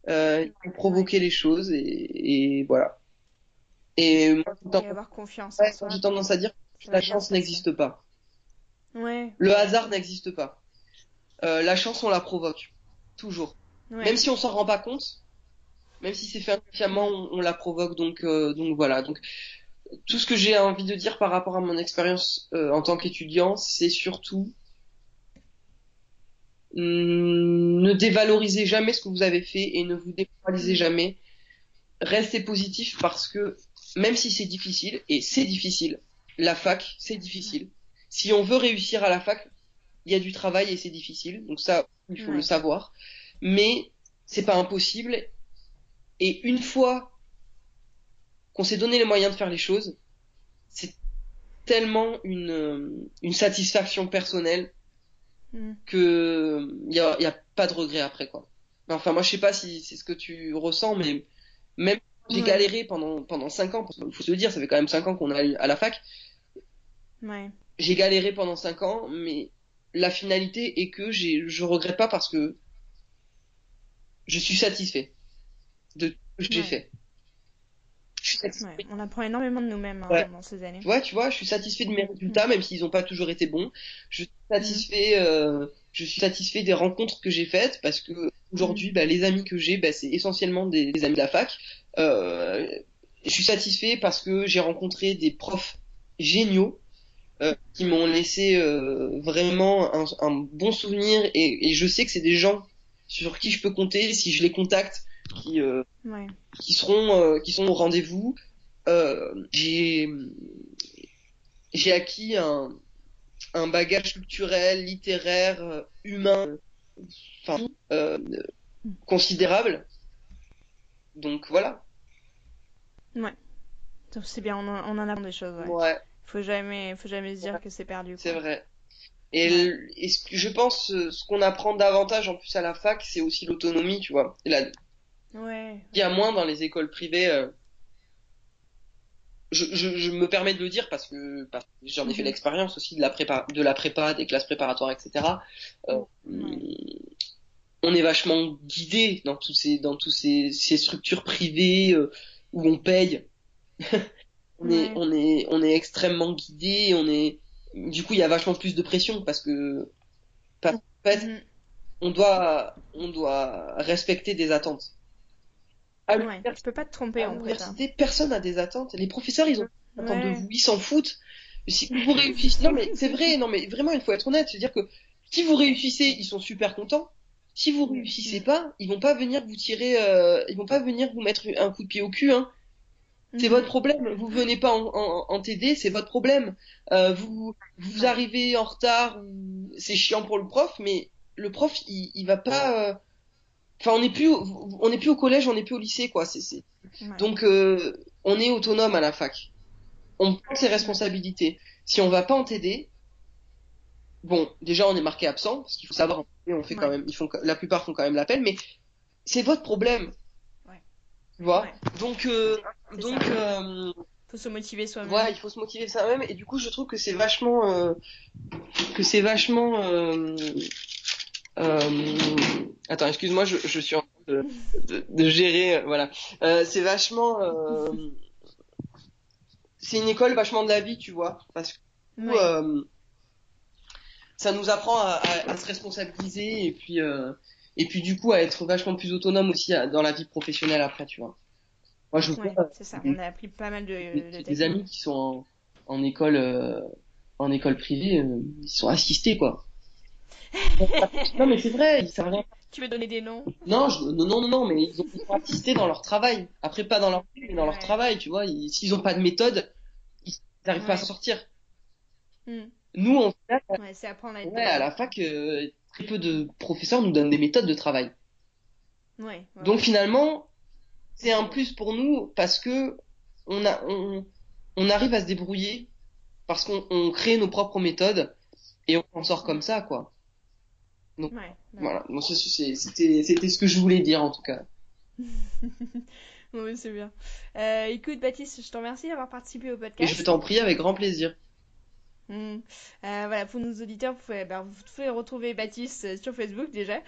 Euh, il faut provoquer les choses et, et voilà. Et moi, j'ai avoir confiance. j'ai tendance à dire que la chance n'existe pas. Ouais. Le hasard n'existe pas. Euh, la chance, on la provoque. Toujours. Même si on s'en rend pas compte, même si c'est fait inconsciemment, on, la provoque. Donc, euh, donc voilà. Donc, tout ce que j'ai envie de dire par rapport à mon expérience euh, en tant qu'étudiant, c'est surtout hmm, ne dévalorisez jamais ce que vous avez fait et ne vous démoralisez jamais. Restez positif parce que même si c'est difficile, et c'est difficile, la fac, c'est difficile. Si on veut réussir à la fac, il y a du travail et c'est difficile. Donc ça, il faut le savoir. Mais c'est pas impossible. Et une fois qu'on s'est donné les moyens de faire les choses, c'est tellement une, euh, une satisfaction personnelle mm. que il y a, y a, pas de regret après quoi. Enfin moi je sais pas si c'est ce que tu ressens, mais même j'ai galéré pendant pendant cinq ans. Il faut se le dire, ça fait quand même cinq ans qu'on est à la fac. Ouais. J'ai galéré pendant cinq ans, mais la finalité est que j'ai, je regrette pas parce que je suis satisfait de ce que j'ai fait. Ouais, on apprend énormément de nous-mêmes hein, dans ces années. Ouais, tu vois, je suis satisfait de mes résultats, même s'ils n'ont pas toujours été bons. Je suis satisfait, euh, je suis satisfait des rencontres que j'ai faites parce que aujourd'hui, mm. bah, les amis que j'ai, bah, c'est essentiellement des, amis de la fac. Euh, je suis satisfait parce que j'ai rencontré des profs géniaux euh, qui m'ont laissé euh, vraiment un, un, bon souvenir et, et je sais que c'est des gens sur qui je peux compter si je les contacte qui euh, ouais. qui seront qui sont au rendez-vous j'ai j'ai acquis un un bagage culturel littéraire humain enfin considérable donc voilà ouais c'est bien on en, on en apprend des choses ouais. ouais faut jamais, faut jamais se dire que c'est perdu. C'est vrai. Et, je pense euh, ce qu'on apprend davantage en plus à la fac, c'est aussi l'autonomie, tu vois. Ouais. Il y a moins dans les écoles privées. Euh, je, je, me permets de le dire parce que, j'en ai fait mhm. l'expérience aussi de la prépa, de la prépa, des classes préparatoires, etc. Euh, on est vachement guidé dans tous ces, dans tous ces, ces structures privées où on paye. (laughs) on est on est on est extrêmement guidé on est du coup il y a vachement plus de pression parce que en fait mm-hmm. on doit on doit respecter des attentes. À ouais, tu peux pas te tromper en l'université personne n'a des attentes. Les professeurs ils ont des attentes de vous ils s'en foutent. Si vous réussissez non mais (laughs) c'est vrai non mais vraiment il faut être honnête c'est à dire que si vous réussissez ils sont super contents. Si vous réussissez mm. pas ils vont pas venir vous tirer euh, ils vont pas venir vous mettre un coup de pied au cul hein c'est votre problème. Vous venez pas en, en, en TD, c'est votre problème. Euh, vous vous arrivez en retard, c'est chiant pour le prof, mais le prof il, il va pas. Euh, enfin, on n'est plus, on n'est plus au collège, on n'est plus au lycée, quoi. C'est, Donc, euh, on est autonome à la fac. On prend ses responsabilités. Si on va pas en TD, bon, déjà on est marqué absent parce qu'il faut savoir. On fait quand même, ils font, la plupart font quand même l'appel, mais c'est votre problème. Tu vois? Donc, euh, donc. Euh, faut se motiver soi-même. Ouais, il faut se motiver soi-même. Et du coup, je trouve que c'est vachement, euh, que c'est vachement. Euh, euh, attends, excuse-moi, je, je, suis en train de, de, de gérer. Voilà, c'est vachement. c'est une école vachement de la vie, tu vois, parce que. ça nous apprend à, à, à se responsabiliser et puis euh, et puis du coup à être vachement plus autonome aussi à- dans la vie professionnelle après, tu vois. Moi, je Ouais, c'est ça. On a appris pas mal de, des, de des amis qui sont en, en école euh, en école privée, euh, ils sont assistés quoi. (laughs) non mais c'est vrai, ils rien. Tu veux donner des noms? Non, je, non, non, non, mais ils, ont, ils sont assistés dans leur travail. Après, pas dans leur vie, mais dans leur travail, tu vois. Ils- S'ils ont pas de méthode, ils n'arrivent pas à sortir. Hmm. Nous, on fait Ouais, c'est apprendre à être. ouais, à la fac, euh, très peu de professeurs nous donnent des méthodes de travail. Ouais, ouais, Donc finalement, c'est un plus pour nous parce que on a, on, on arrive à se débrouiller parce qu'on on crée nos propres méthodes et on en sort comme ça, quoi. ouais, ouais. Voilà. Bon, c'était, c'était ce que je voulais dire en tout cas. (laughs) Oui, c'est bien. Euh, écoute, Baptiste, je te remercie d'avoir participé au Et podcast. je t'en prie avec grand plaisir. Hmm. Euh, voilà, pour nos auditeurs, vous pouvez, bah, vous pouvez retrouver Baptiste euh, sur Facebook déjà. Euh,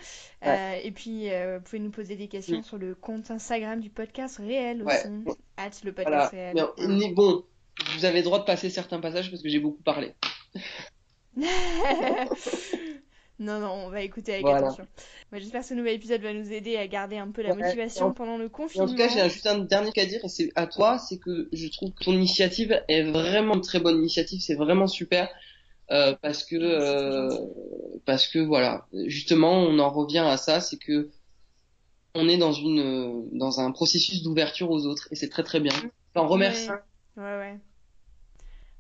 Ouais. et puis, euh, vous pouvez nous poser des questions Mm. sur le compte Instagram du podcast réel Ouais. aussi. At le podcast Voilà. réel. Mais on est bon. Vous avez le droit de passer certains passages parce que j'ai beaucoup parlé. (laughs) (laughs) Non, non, on va écouter avec Voilà. attention. Bah, J'espère que ce nouvel épisode va nous aider à garder un peu la Ouais. motivation pendant le confinement. en tout cas, j'ai juste un dernier à dire et c'est à toi, c'est que je trouve que ton initiative est vraiment une très bonne initiative, c'est vraiment super euh, parce que euh, parce que voilà, justement, on en revient à ça, c'est que on est dans une dans un processus d'ouverture aux autres et c'est très très bien. T'en remercie. Ouais, ouais.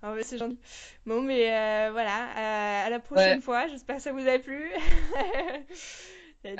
Ah ouais, c'est gentil. Bon, mais euh, voilà, euh, à la prochaine Ouais. fois. J'espère que ça vous a plu. (laughs) Allez.